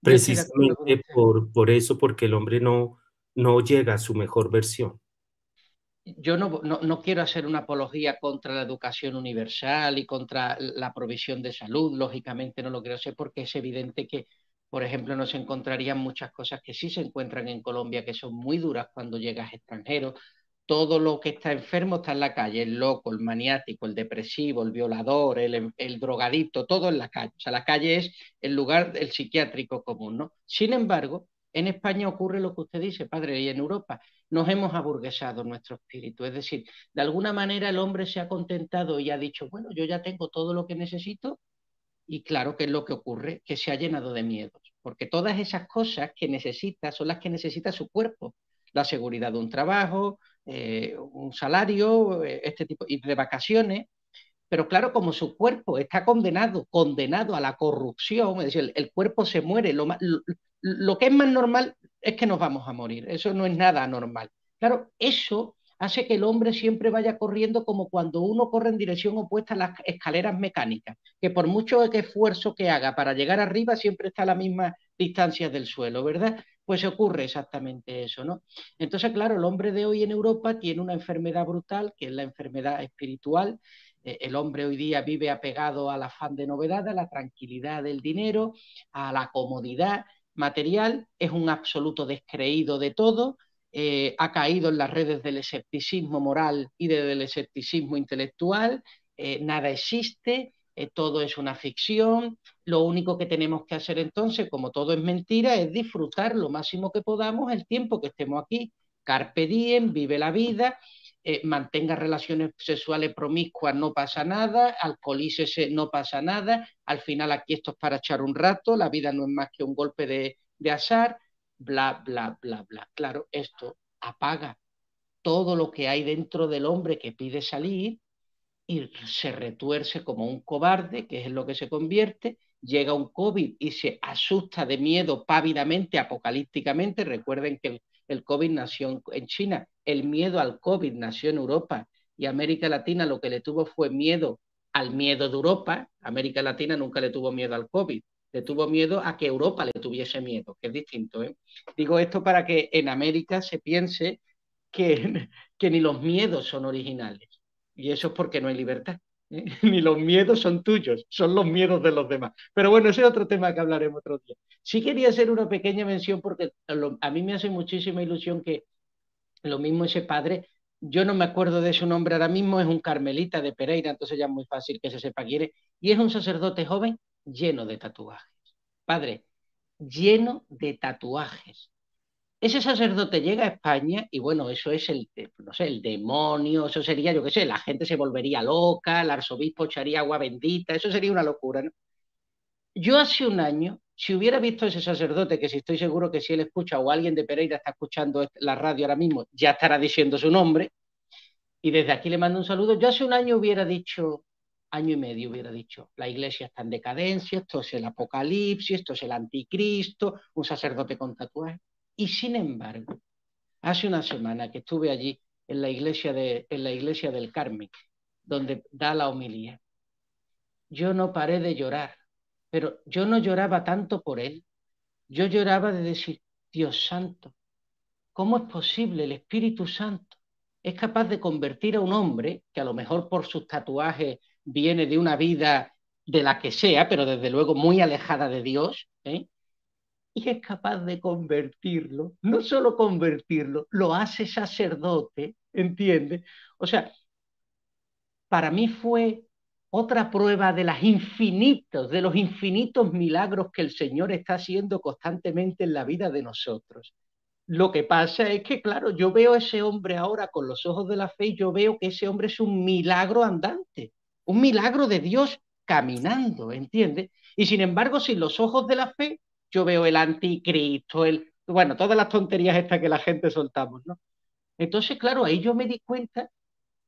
Precisamente por, por eso, porque el hombre no, no llega a su mejor versión. Yo no, no, no, quiero hacer una apología contra la educación universal y contra la provisión de salud, lógicamente no lo quiero hacer porque es evidente que, por ejemplo, nos encontrarían muchas cosas que sí se encuentran en Colombia que son muy duras cuando llegas extranjero, todo lo que está enfermo está en la calle, el loco, el maniático, el depresivo, el violador, el, el, drogadicto, todo en la calle. O sea, la calle es el lugar del psiquiátrico común, ¿no? Sin embargo, en España ocurre lo que usted dice, padre, y en Europa nos hemos aburguesado nuestro espíritu. Es decir, de alguna manera el hombre se ha contentado y ha dicho, bueno, yo ya tengo todo lo que necesito, y claro, ¿qué es lo que ocurre? Que se ha llenado de miedos, porque todas esas cosas que necesita son las que necesita su cuerpo. La seguridad de un trabajo, eh, un salario, eh, este tipo, y de vacaciones, pero claro, como su cuerpo está condenado, condenado a la corrupción, es decir, el, cuerpo se muere, lo, lo, que es más normal es que nos vamos a morir, eso no es nada normal. Claro, eso hace que el hombre siempre vaya corriendo como cuando uno corre en dirección opuesta a las escaleras mecánicas, que por mucho esfuerzo que haga para llegar arriba siempre está a la misma distancia del suelo, ¿verdad? pues ocurre exactamente eso, ¿no? Entonces, claro, el hombre de hoy en Europa tiene una enfermedad brutal, que es la enfermedad espiritual. Eh, el hombre hoy día vive apegado al afán de novedad, a la tranquilidad del dinero, a la comodidad material, es un absoluto descreído de todo, eh, ha caído en las redes del escepticismo moral y del escepticismo intelectual, eh, nada existe, eh, todo es una ficción, lo único que tenemos que hacer entonces, como todo es mentira, es disfrutar lo máximo que podamos el tiempo que estemos aquí. Carpe diem, vive la vida, mantenga relaciones sexuales promiscuas, no pasa nada, alcoholícese, no pasa nada, al final aquí esto es para echar un rato, la vida no es más que un golpe de azar, bla, bla, bla, bla. Claro, esto apaga todo lo que hay dentro del hombre que pide salir y se retuerce como un cobarde, que es lo que se convierte, llega un COVID y se asusta de miedo pávidamente, apocalípticamente. Recuerden que el, COVID nació en China, el miedo al COVID nació en Europa y América Latina lo que le tuvo fue miedo al miedo de Europa. América Latina nunca le tuvo miedo al COVID. Le tuvo miedo a que Europa le tuviese miedo, que es distinto. ¿eh? Digo esto para que en América se piense que, *laughs* que ni los miedos son originales. Y eso es porque no hay libertad. ¿eh? *laughs* Ni los miedos son tuyos, son los miedos de los demás. Pero bueno, ese es otro tema que hablaremos otro día. Sí quería hacer una pequeña mención porque a mí me hace muchísima ilusión que lo mismo ese padre, yo no me acuerdo de su nombre ahora mismo, es un carmelita de Pereira, entonces ya es muy fácil que se sepa quién es, y es un sacerdote joven lleno de tatuajes. Padre, lleno de tatuajes. Ese sacerdote llega a España y bueno, eso es el, no sé, el demonio, eso sería, yo qué sé, la gente se volvería loca, el arzobispo echaría agua bendita, eso sería una locura. Yo hace un año, si hubiera visto a ese sacerdote, que si estoy seguro que si él escucha o alguien de Pereira está escuchando la radio ahora mismo, ya estará diciendo su nombre, y desde aquí le mando un saludo, yo hace un año hubiera dicho, año y medio hubiera dicho, la iglesia está en decadencia, esto es el apocalipsis, esto es el anticristo, un sacerdote con tatuaje. Y sin embargo, hace una semana que estuve allí en la iglesia, del Carmen, donde da la homilía, yo no paré de llorar, pero yo no lloraba tanto por él, yo lloraba de decir, Dios santo, ¿cómo es posible el Espíritu Santo? Es capaz de convertir a un hombre, que a lo mejor por sus tatuajes viene de una vida de la que sea, pero desde luego muy alejada de Dios, ¿eh? y es capaz de convertirlo, no solo convertirlo, lo hace sacerdote, ¿entiendes? O sea, para mí fue otra prueba de infinitos, de los infinitos milagros que el Señor está haciendo constantemente en la vida de nosotros. Lo que pasa es que, claro, yo veo a ese hombre ahora con los ojos de la fe yo veo que ese hombre es un milagro andante, un milagro de Dios caminando, ¿entiendes? Y sin embargo, sin los ojos de la fe, yo veo el anticristo, el, bueno, todas las tonterías estas que la gente soltamos, ¿no? Entonces, claro, ahí yo me di cuenta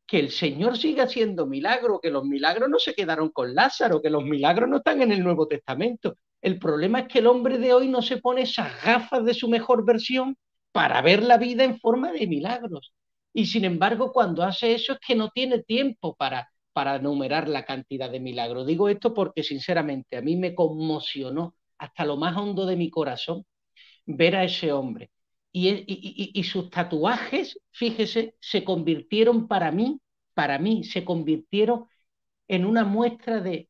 que el Señor sigue haciendo milagros, que los milagros no se quedaron con Lázaro, que los milagros no están en el Nuevo Testamento. El problema es que el hombre de hoy no se pone esas gafas de su mejor versión para ver la vida en forma de milagros. Y sin embargo, cuando hace eso es que no tiene tiempo para, para enumerar la cantidad de milagros. Digo esto porque sinceramente a mí me conmocionó hasta lo más hondo de mi corazón ver a ese hombre. Y, sus tatuajes, fíjese, se convirtieron para mí, para mí, se convirtieron en una muestra de,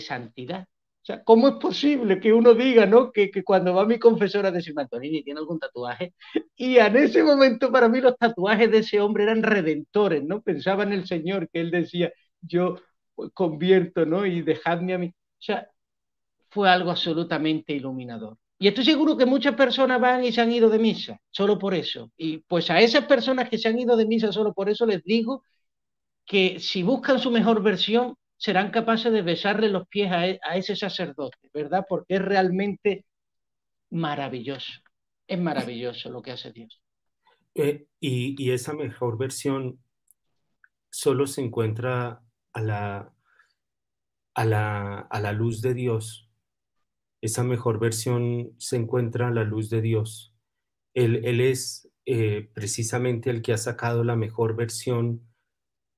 santidad. O sea, ¿cómo es posible que uno diga, ¿no? Que, cuando va mi confesora a decirme, Antonini, ¿tiene algún tatuaje? Y en ese momento para mí los tatuajes de ese hombre eran redentores, ¿no? Pensaba en el Señor, que él decía, yo convierto, ¿no? Y dejadme a mí. O sea, fue algo absolutamente iluminador. Y estoy seguro que muchas personas van y se han ido de misa solo por eso. Y pues a esas personas que se han ido de misa solo por eso les digo que si buscan su mejor versión serán capaces de besarle los pies a, e, ese sacerdote, ¿verdad? Porque es realmente maravilloso. Es maravilloso lo que hace Dios. Eh, y, esa mejor versión solo se encuentra a la, a la, a la luz de Dios esa mejor versión se encuentra a la luz de Dios. Él, es eh, precisamente el que ha sacado la mejor versión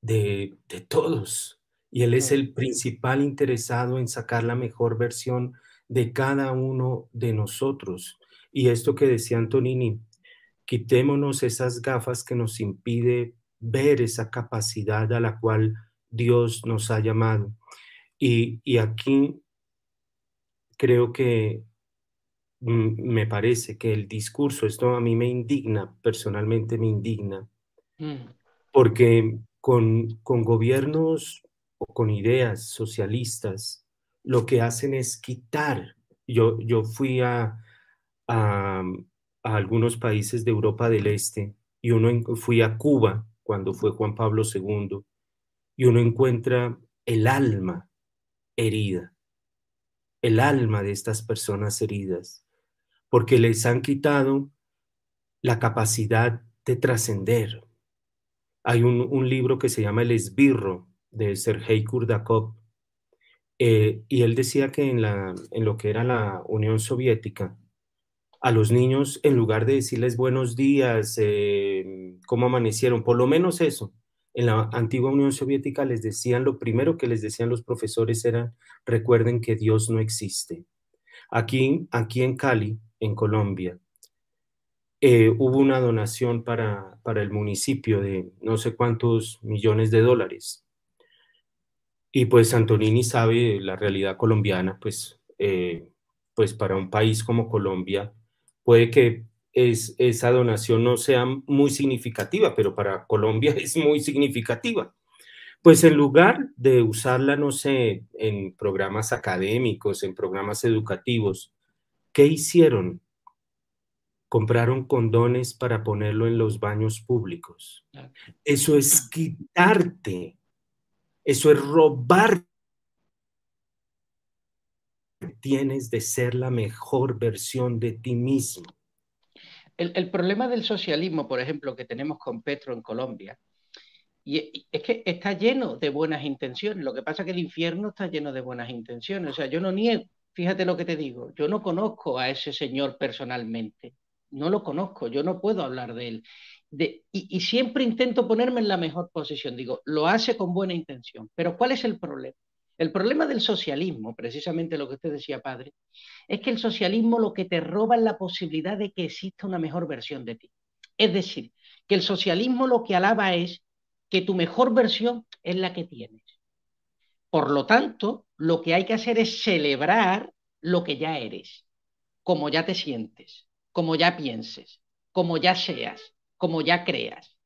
de, todos. Y Él es el principal interesado en sacar la mejor versión de cada uno de nosotros. Y esto que decía Antonini, quitémonos esas gafas que nos impide ver esa capacidad a la cual Dios nos ha llamado. Y, y aquí creo que mm, me parece que el discurso, esto a mí me indigna, personalmente me indigna, mm. porque con, con gobiernos o con ideas socialistas, lo que hacen es quitar. Yo, yo fui a, a, algunos países de Europa del Este y uno fui a Cuba cuando fue Juan Pablo II y uno encuentra el alma herida el alma de estas personas heridas, porque les han quitado la capacidad de trascender. Hay un, libro que se llama El esbirro de Sergei Kurdakov, eh, y él decía que en, la, en lo que era la Unión Soviética, a los niños, en lugar de decirles buenos días, eh, cómo amanecieron, por lo menos eso, en la antigua Unión Soviética les decían, lo primero que les decían los profesores era, recuerden que Dios no existe. Aquí, aquí en Cali, en Colombia, eh, hubo una donación para, para el municipio de no sé cuántos millones de dólares. Y pues Antonini sabe la realidad colombiana, pues, eh, pues para un país como Colombia, puede que es, esa donación no sea muy significativa, pero para Colombia *laughs* es muy significativa. Pues en lugar de usarla, no sé, en programas académicos, en programas educativos, ¿qué hicieron? Compraron condones para ponerlo en los baños públicos. Eso es quitarte, eso es robar. Tienes de ser la mejor versión de ti mismo. El, problema del socialismo, por ejemplo, que tenemos con Petro en Colombia, y es que está lleno de buenas intenciones. Lo que pasa es que el infierno está lleno de buenas intenciones. O sea, yo no niego, fíjate lo que te digo, yo no conozco a ese señor personalmente. No lo conozco, yo no puedo hablar de él. De, y, y siempre intento ponerme en la mejor posición. Digo, lo hace con buena intención. Pero ¿cuál es el problema? El problema del socialismo, precisamente lo que usted decía, padre, es que el socialismo lo que te roba es la posibilidad de que exista una mejor versión de ti. Es decir, que el socialismo lo que alaba es que tu mejor versión es la que tienes. Por lo tanto, lo que hay que hacer es celebrar lo que ya eres, como ya te sientes, como ya pienses, como ya seas, como ya creas.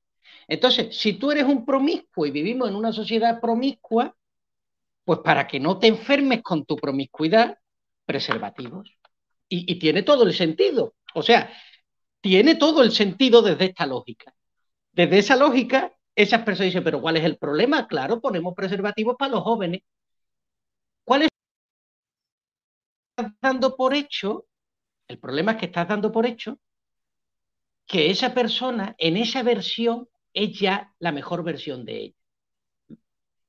Entonces, si tú eres un promiscuo y vivimos en una sociedad promiscua, pues para que no te enfermes con tu promiscuidad, preservativos. Y, tiene todo el sentido. O sea, tiene todo el sentido desde esta lógica. Desde esa lógica, esas personas dicen, pero ¿cuál es el problema? Claro, ponemos preservativos para los jóvenes. ¿Cuál es estás dando por hecho? El problema es que estás dando por hecho que esa persona en esa versión es ya la mejor versión de ella.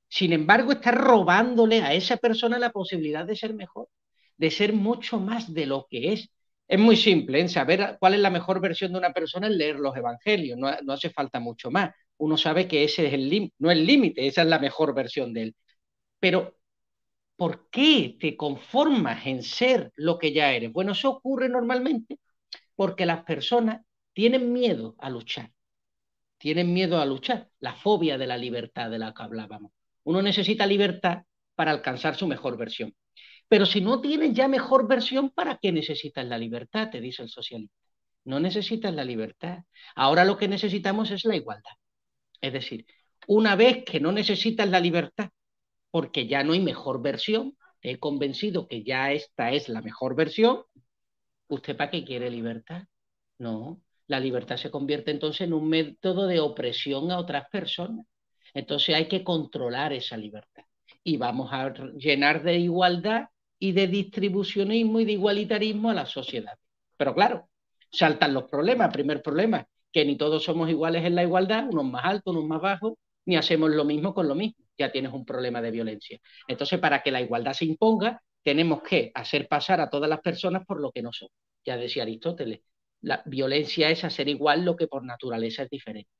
Sin embargo, está robándole a esa persona la posibilidad de ser mejor, de ser mucho más de lo que es. Es muy simple, en saber cuál es la mejor versión de una persona es leer los evangelios, no, no hace falta mucho más. Uno sabe que ese es el límite, no el límite, esa es la mejor versión de él. Pero, ¿por qué te conformas en ser lo que ya eres? Bueno, eso ocurre normalmente porque las personas tienen miedo a luchar, tienen miedo a luchar, la fobia de la libertad de la que hablábamos. Uno necesita libertad para alcanzar su mejor versión. Pero si no tienes ya mejor versión, ¿para qué necesitas la libertad? Te dice el socialista. No necesitas la libertad. Ahora lo que necesitamos es la igualdad. Es decir, una vez que no necesitas la libertad, porque ya no hay mejor versión, te he convencido que ya esta es la mejor versión, ¿usted para qué quiere libertad? No, la libertad se convierte entonces en un método de opresión a otras personas. Entonces hay que controlar esa libertad y vamos a llenar de igualdad y de distribucionismo y de igualitarismo a la sociedad. Pero claro, saltan los problemas. Primer problema, que ni todos somos iguales en la igualdad, unos más altos, unos más bajos, ni hacemos lo mismo con lo mismo. Ya tienes un problema de violencia. Entonces, para que la igualdad se imponga, tenemos que hacer pasar a todas las personas por lo que no son. Ya decía Aristóteles, la violencia es hacer igual lo que por naturaleza es diferente.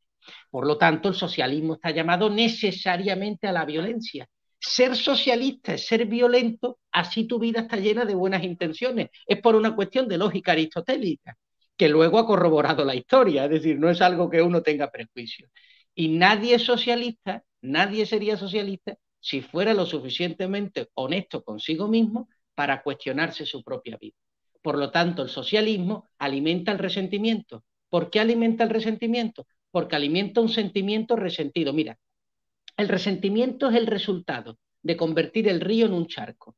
Por lo tanto, el socialismo está llamado necesariamente a la violencia. Ser socialista es ser violento, así tu vida está llena de buenas intenciones. Es por una cuestión de lógica aristotélica, que luego ha corroborado la historia, es decir, no es algo que uno tenga prejuicio. Y nadie es socialista, nadie sería socialista si fuera lo suficientemente honesto consigo mismo para cuestionarse su propia vida. Por lo tanto, el socialismo alimenta el resentimiento. ¿Por qué alimenta el resentimiento? porque alimenta un sentimiento resentido. Mira, el resentimiento es el resultado de convertir el río en un charco.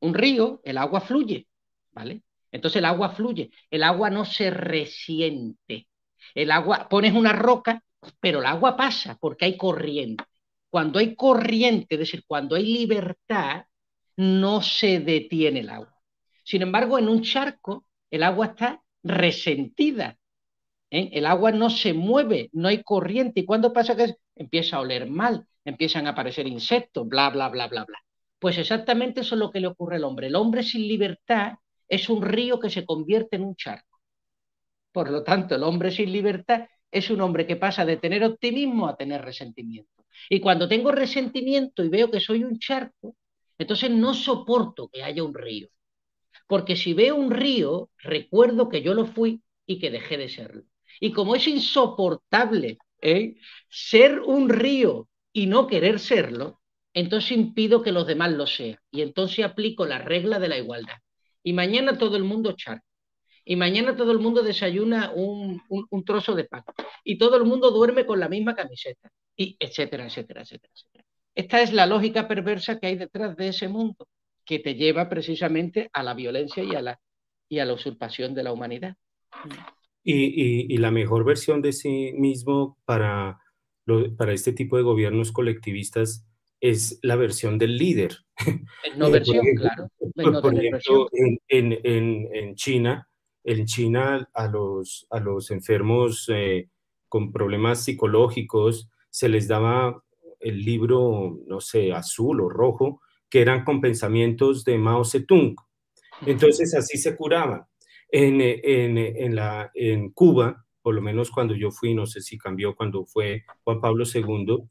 Un río, el agua fluye, ¿vale? Entonces el agua fluye, el agua no se resiente. El agua, pones una roca, pero el agua pasa porque hay corriente. Cuando hay corriente, es decir, cuando hay libertad, no se detiene el agua. Sin embargo, en un charco, el agua está resentida, ¿eh? El agua no se mueve, no hay corriente. ¿Y cuando pasa que empieza a oler mal? Empiezan a aparecer insectos, bla, bla, bla, bla, bla. Pues exactamente eso es lo que le ocurre al hombre. El hombre sin libertad es un río que se convierte en un charco. Por lo tanto, el hombre sin libertad es un hombre que pasa de tener optimismo a tener resentimiento. Y cuando tengo resentimiento y veo que soy un charco, entonces no soporto que haya un río. Porque si veo un río, recuerdo que yo lo fui y que dejé de serlo. Y como es insoportable ¿eh? ser un río y no querer serlo, entonces impido que los demás lo sean. Y entonces aplico la regla de la igualdad. Y mañana todo el mundo charco. Y mañana todo el mundo desayuna un, trozo de pan. Y todo el mundo duerme con la misma camiseta. Y etcétera, etcétera, etcétera, etcétera. Esta es la lógica perversa que hay detrás de ese mundo, que te lleva precisamente a la violencia y a la, y a la usurpación de la humanidad. Y, y, la mejor versión de sí mismo para, para este tipo de gobiernos colectivistas es la versión del líder. No versión, claro. por ejemplo, en, en, en, China, en China a los, a los enfermos eh, con problemas psicológicos se les daba el libro, no sé, azul o rojo, que eran con pensamientos de Mao Zedong. Entonces así se curaban. En, en, en, la, en Cuba, por lo menos cuando yo fui, no sé si cambió cuando fue Juan Pablo II,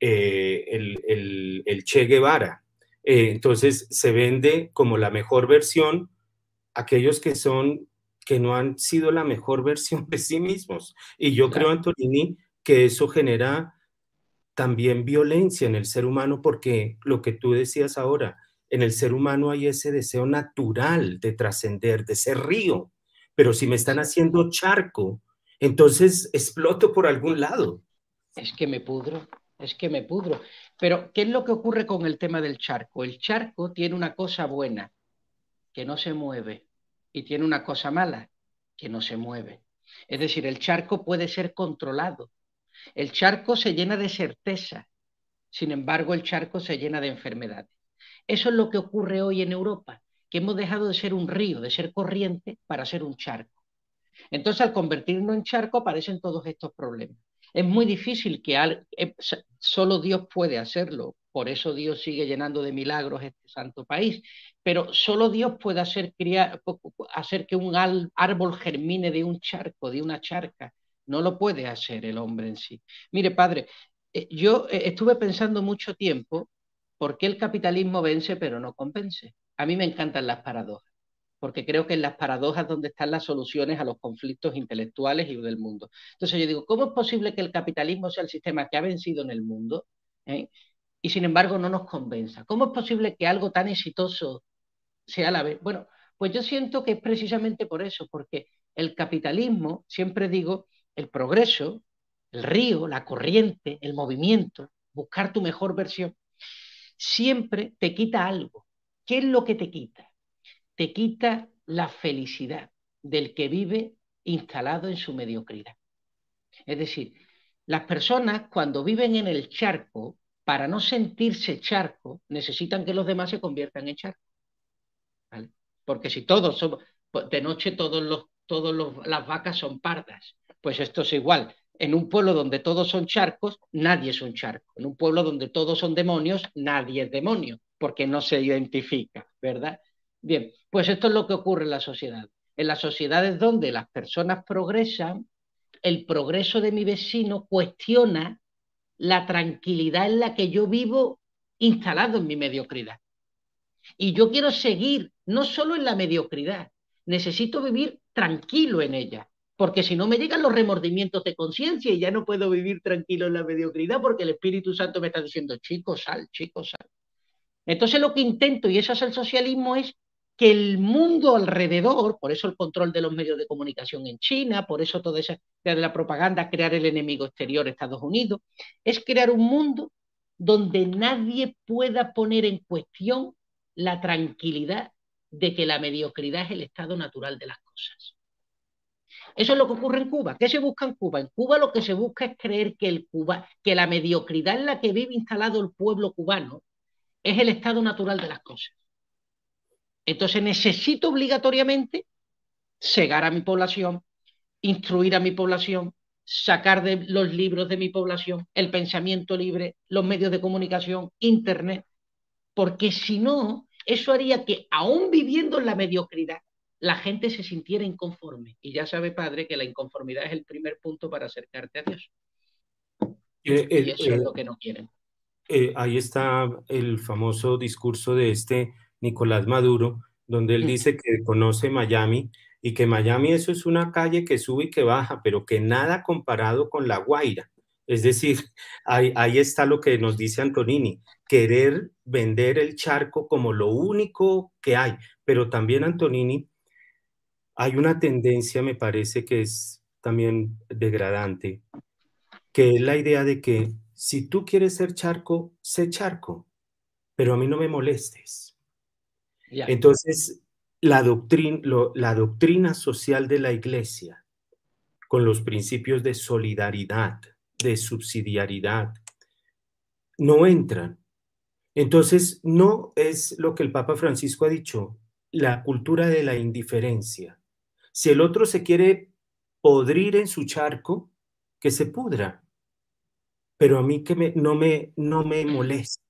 eh, el, el, Che Guevara. Eh, entonces se vende como la mejor versión aquellos que son que no han sido la mejor *laughs* versión de sí mismos. Y yo creo, Antonini, que eso genera también violencia en el ser humano porque lo que tú decías ahora, en el ser humano hay ese deseo natural de trascender, de ser río, pero si me están haciendo charco, entonces exploto por algún lado. Es que me pudro, es que me pudro. Pero, ¿qué es lo que ocurre con el tema del charco? El charco tiene una cosa buena, que no se mueve, y tiene una cosa mala, que no se mueve. Es decir, el charco puede ser controlado, el charco se llena de certeza, sin embargo el charco se llena de enfermedades. Eso es lo que ocurre hoy en Europa, que hemos dejado de ser un río, de ser corriente, para ser un charco. Entonces al convertirnos en charco aparecen todos estos problemas. Es muy difícil que eh, solo Dios puede hacerlo, por eso Dios sigue llenando de milagros este santo país, pero solo Dios puede hacer, hacer que un árbol germine de un charco, de una charca, no lo puede hacer el hombre en sí. Mire, padre, eh, yo eh, estuve pensando mucho tiempo por qué el capitalismo vence pero no convence. A mí me encantan las paradojas, porque creo que en las paradojas donde están las soluciones a los conflictos intelectuales y del mundo. Entonces yo digo, ¿cómo es posible que el capitalismo sea el sistema que ha vencido en el mundo eh? y sin embargo no nos convenza? ¿Cómo es posible que algo tan exitoso sea la vez? Bueno, pues yo siento que es precisamente por eso, porque el capitalismo, siempre digo, el progreso, el río, la corriente, el movimiento, buscar tu mejor versión, siempre te quita algo. ¿Qué es lo que te quita? Te quita la felicidad del que vive instalado en su mediocridad. Es decir, las personas cuando viven en el charco, para no sentirse charco, necesitan que los demás se conviertan en charco. Porque si todos somos, de noche todos los, todos las vacas son pardas pues esto es igual. En un pueblo donde todos son charcos, nadie es un charco. En un pueblo donde todos son demonios, nadie es demonio, porque no se identifica, ¿verdad? Bien, pues esto es lo que ocurre en la sociedad. En las sociedades donde las personas progresan, el progreso de mi vecino cuestiona la tranquilidad en la que yo vivo instalado en mi mediocridad. Y yo quiero seguir no solo en la mediocridad, necesito vivir tranquilo en ella porque si no me llegan los remordimientos de conciencia y ya no puedo vivir tranquilo en la mediocridad porque el Espíritu Santo me está diciendo, chico, sal, chico, sal. Entonces lo que intento, y eso es el socialismo, es que el mundo alrededor, por eso el control de los medios de comunicación en China, por eso toda esa la propaganda, crear el enemigo exterior Estados Unidos, es crear un mundo donde nadie pueda poner en cuestión la tranquilidad de que la mediocridad es el estado natural de las cosas. Eso es lo que ocurre en Cuba. ¿Qué se busca en Cuba? En Cuba lo que se busca es creer que, el Cuba, que la mediocridad en la que vive instalado el pueblo cubano es el estado natural de las cosas. Entonces necesito obligatoriamente cegar a mi población, instruir a mi población, sacar de los libros de mi población el pensamiento libre, los medios de comunicación, Internet, porque si no, eso haría que, aún viviendo en la mediocridad, la gente se sintiera inconforme. Y ya sabe, padre, que la inconformidad es el primer punto para acercarte a Dios. Eh, y eso es lo que no quieren. ahí está el famoso discurso de este Nicolás Maduro, donde él mm. dice que conoce Miami y que Miami eso es una calle que sube y que baja, pero que nada comparado con La Guaira. Es decir, *laughs* ahí, ahí, está lo que nos dice Antonini, querer vender el charco como lo único que hay. Pero también, Antonini, hay una tendencia, me parece que es también degradante, que es la idea de que si tú quieres ser charco, sé charco, pero a mí no me molestes. Entonces, la doctrina, la doctrina social de la iglesia, con los principios de solidaridad, de subsidiariedad, no entran. Entonces, no es lo que el Papa Francisco ha dicho, la cultura de la indiferencia. Si el otro se quiere podrir en su charco, que se pudra. Pero a mí que me, no, me, no me molesta.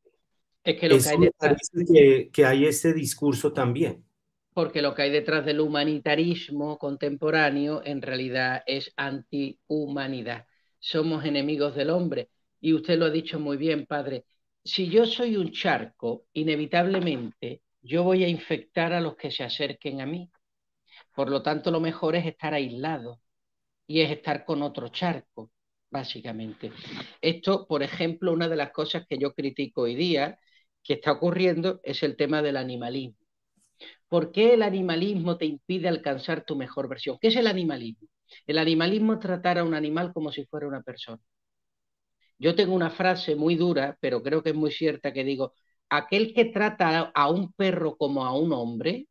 Es que lo que hay detrás. Que, que hay ese discurso también porque lo que hay detrás del humanitarismo contemporáneo en realidad es antihumanidad. Somos enemigos del hombre. Y usted lo ha dicho muy bien, padre. Si yo soy un charco, inevitablemente yo voy a infectar a los que se acerquen a mí. Por lo tanto, lo mejor es estar aislado y es estar con otro charco, básicamente. Esto, por ejemplo, una de las cosas que yo critico hoy día que está ocurriendo es el tema del animalismo ¿Por qué el animalismo te impide alcanzar tu mejor versión? ¿Qué es el animalismo? El animalismo es tratar a un animal como si fuera una persona. Yo tengo una frase muy dura, pero creo que es muy cierta, que digo, aquel que trata a un perro como a un hombre,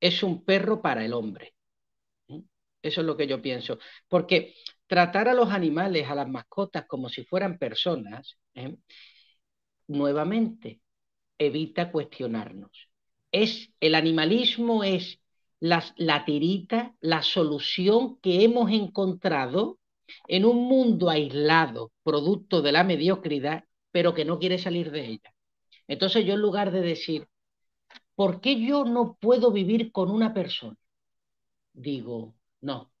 es un perro para el hombre. Eso es lo que yo pienso. Porque tratar a los animales, a las mascotas, como si fueran personas, ¿eh? nuevamente evita cuestionarnos es el animalismo es la, la tirita, la solución que hemos encontrado en un mundo aislado, producto de la mediocridad, pero que no quiere salir de ella. Entonces yo en lugar de decir, ¿por qué yo no puedo vivir con una persona? Digo, no,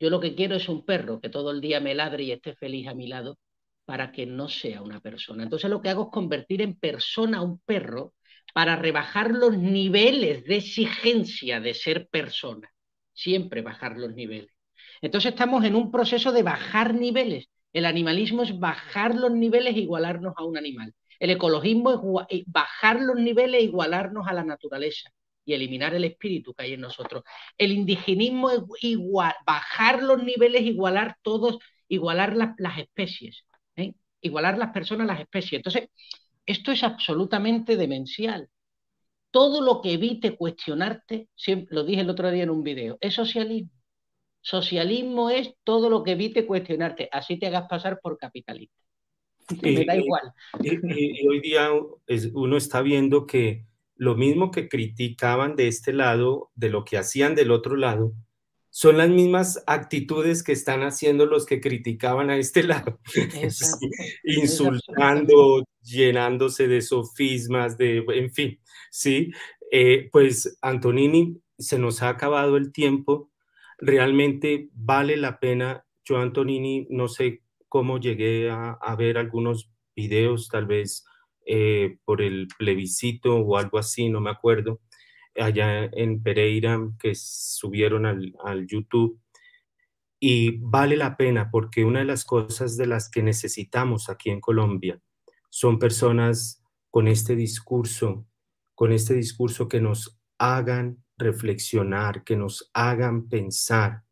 yo lo que quiero es un perro que todo el día me ladre y esté feliz a mi lado para que no sea una persona. Entonces lo que hago es convertir en persona a un perro para rebajar los niveles de exigencia de ser persona. Siempre bajar los niveles. Entonces estamos en un proceso de bajar niveles. El animalismo es bajar los niveles e igualarnos a un animal. El ecologismo es eh, bajar los niveles e igualarnos a la naturaleza y eliminar el espíritu que hay en nosotros. El indigenismo es igual, bajar los niveles, igualar todos, igualar las, especies, ¿eh? igualar las personas las especies. Entonces, esto es absolutamente demencial. Todo lo que evite cuestionarte, siempre, lo dije el otro día en un video, es socialismo. Socialismo es todo lo que evite cuestionarte, así te hagas pasar por capitalista. Me da igual. Y, hoy día uno está viendo que lo mismo que criticaban de este lado, de lo que hacían del otro lado, son las mismas actitudes que están haciendo los que criticaban a este *laughs* lado, insultando, llenándose de sofismas, de, en fin, sí, eh, pues Antonini, se nos ha acabado el tiempo, realmente vale la pena, yo Antonini, no sé cómo llegué a, ver algunos videos, tal vez eh, por el plebiscito o algo así, no me acuerdo, allá en Pereira que subieron al, al YouTube. Y vale la pena porque una de las cosas de las que necesitamos aquí en Colombia son personas con este discurso, con este discurso que nos hagan reflexionar, que nos hagan pensar.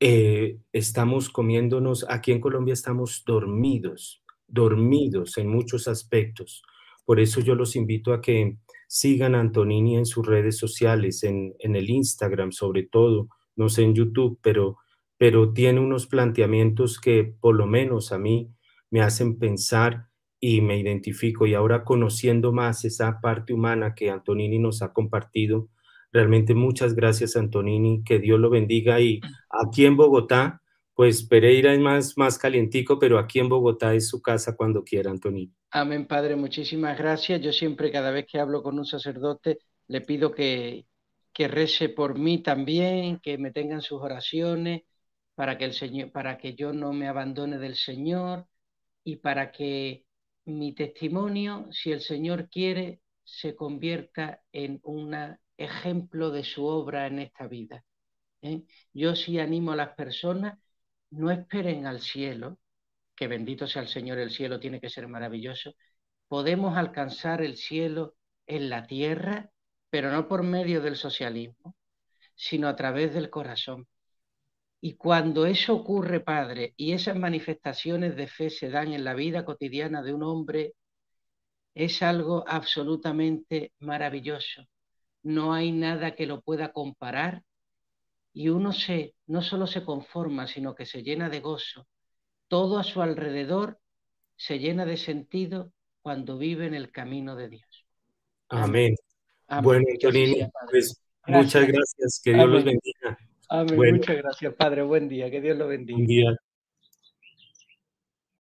Eh, estamos comiéndonos, aquí en Colombia estamos dormidos, dormidos en muchos aspectos. Por eso yo los invito a que Sigan a Antonini en sus redes sociales, en, el Instagram sobre todo, no sé en YouTube, pero, pero tiene unos planteamientos que por lo menos a mí me hacen pensar y me identifico. Y ahora conociendo más esa parte humana que Antonini nos ha compartido, realmente muchas gracias Antonini, que Dios lo bendiga. Y aquí en Bogotá, pues Pereira es más, más calientico, pero aquí en Bogotá es su casa cuando quiera, Antonini. Amén, Padre, muchísimas gracias. Yo siempre, cada vez que hablo con un sacerdote, le pido que, que rece por mí también, que me tengan sus oraciones, para que el Señor, para que yo no me abandone del Señor y para que mi testimonio, si el Señor quiere, se convierta en un ejemplo de su obra en esta vida. ¿eh? Yo sí animo a las personas, no esperen al cielo, que bendito sea el Señor, el cielo tiene que ser maravilloso. Podemos alcanzar el cielo en la tierra, pero no por medio del socialismo, sino a través del corazón. Y cuando eso ocurre, Padre, y esas manifestaciones de fe se dan en la vida cotidiana de un hombre, es algo absolutamente maravilloso. No hay nada que lo pueda comparar y uno se no solo se conforma, sino que se llena de gozo. Todo a su alrededor se llena de sentido cuando vive en el camino de Dios. Amén. Bueno, Antonini, pues muchas gracias. Que Dios los bendiga. Amén. Muchas gracias, Padre. Buen día. Que Dios lo bendiga. Buen día.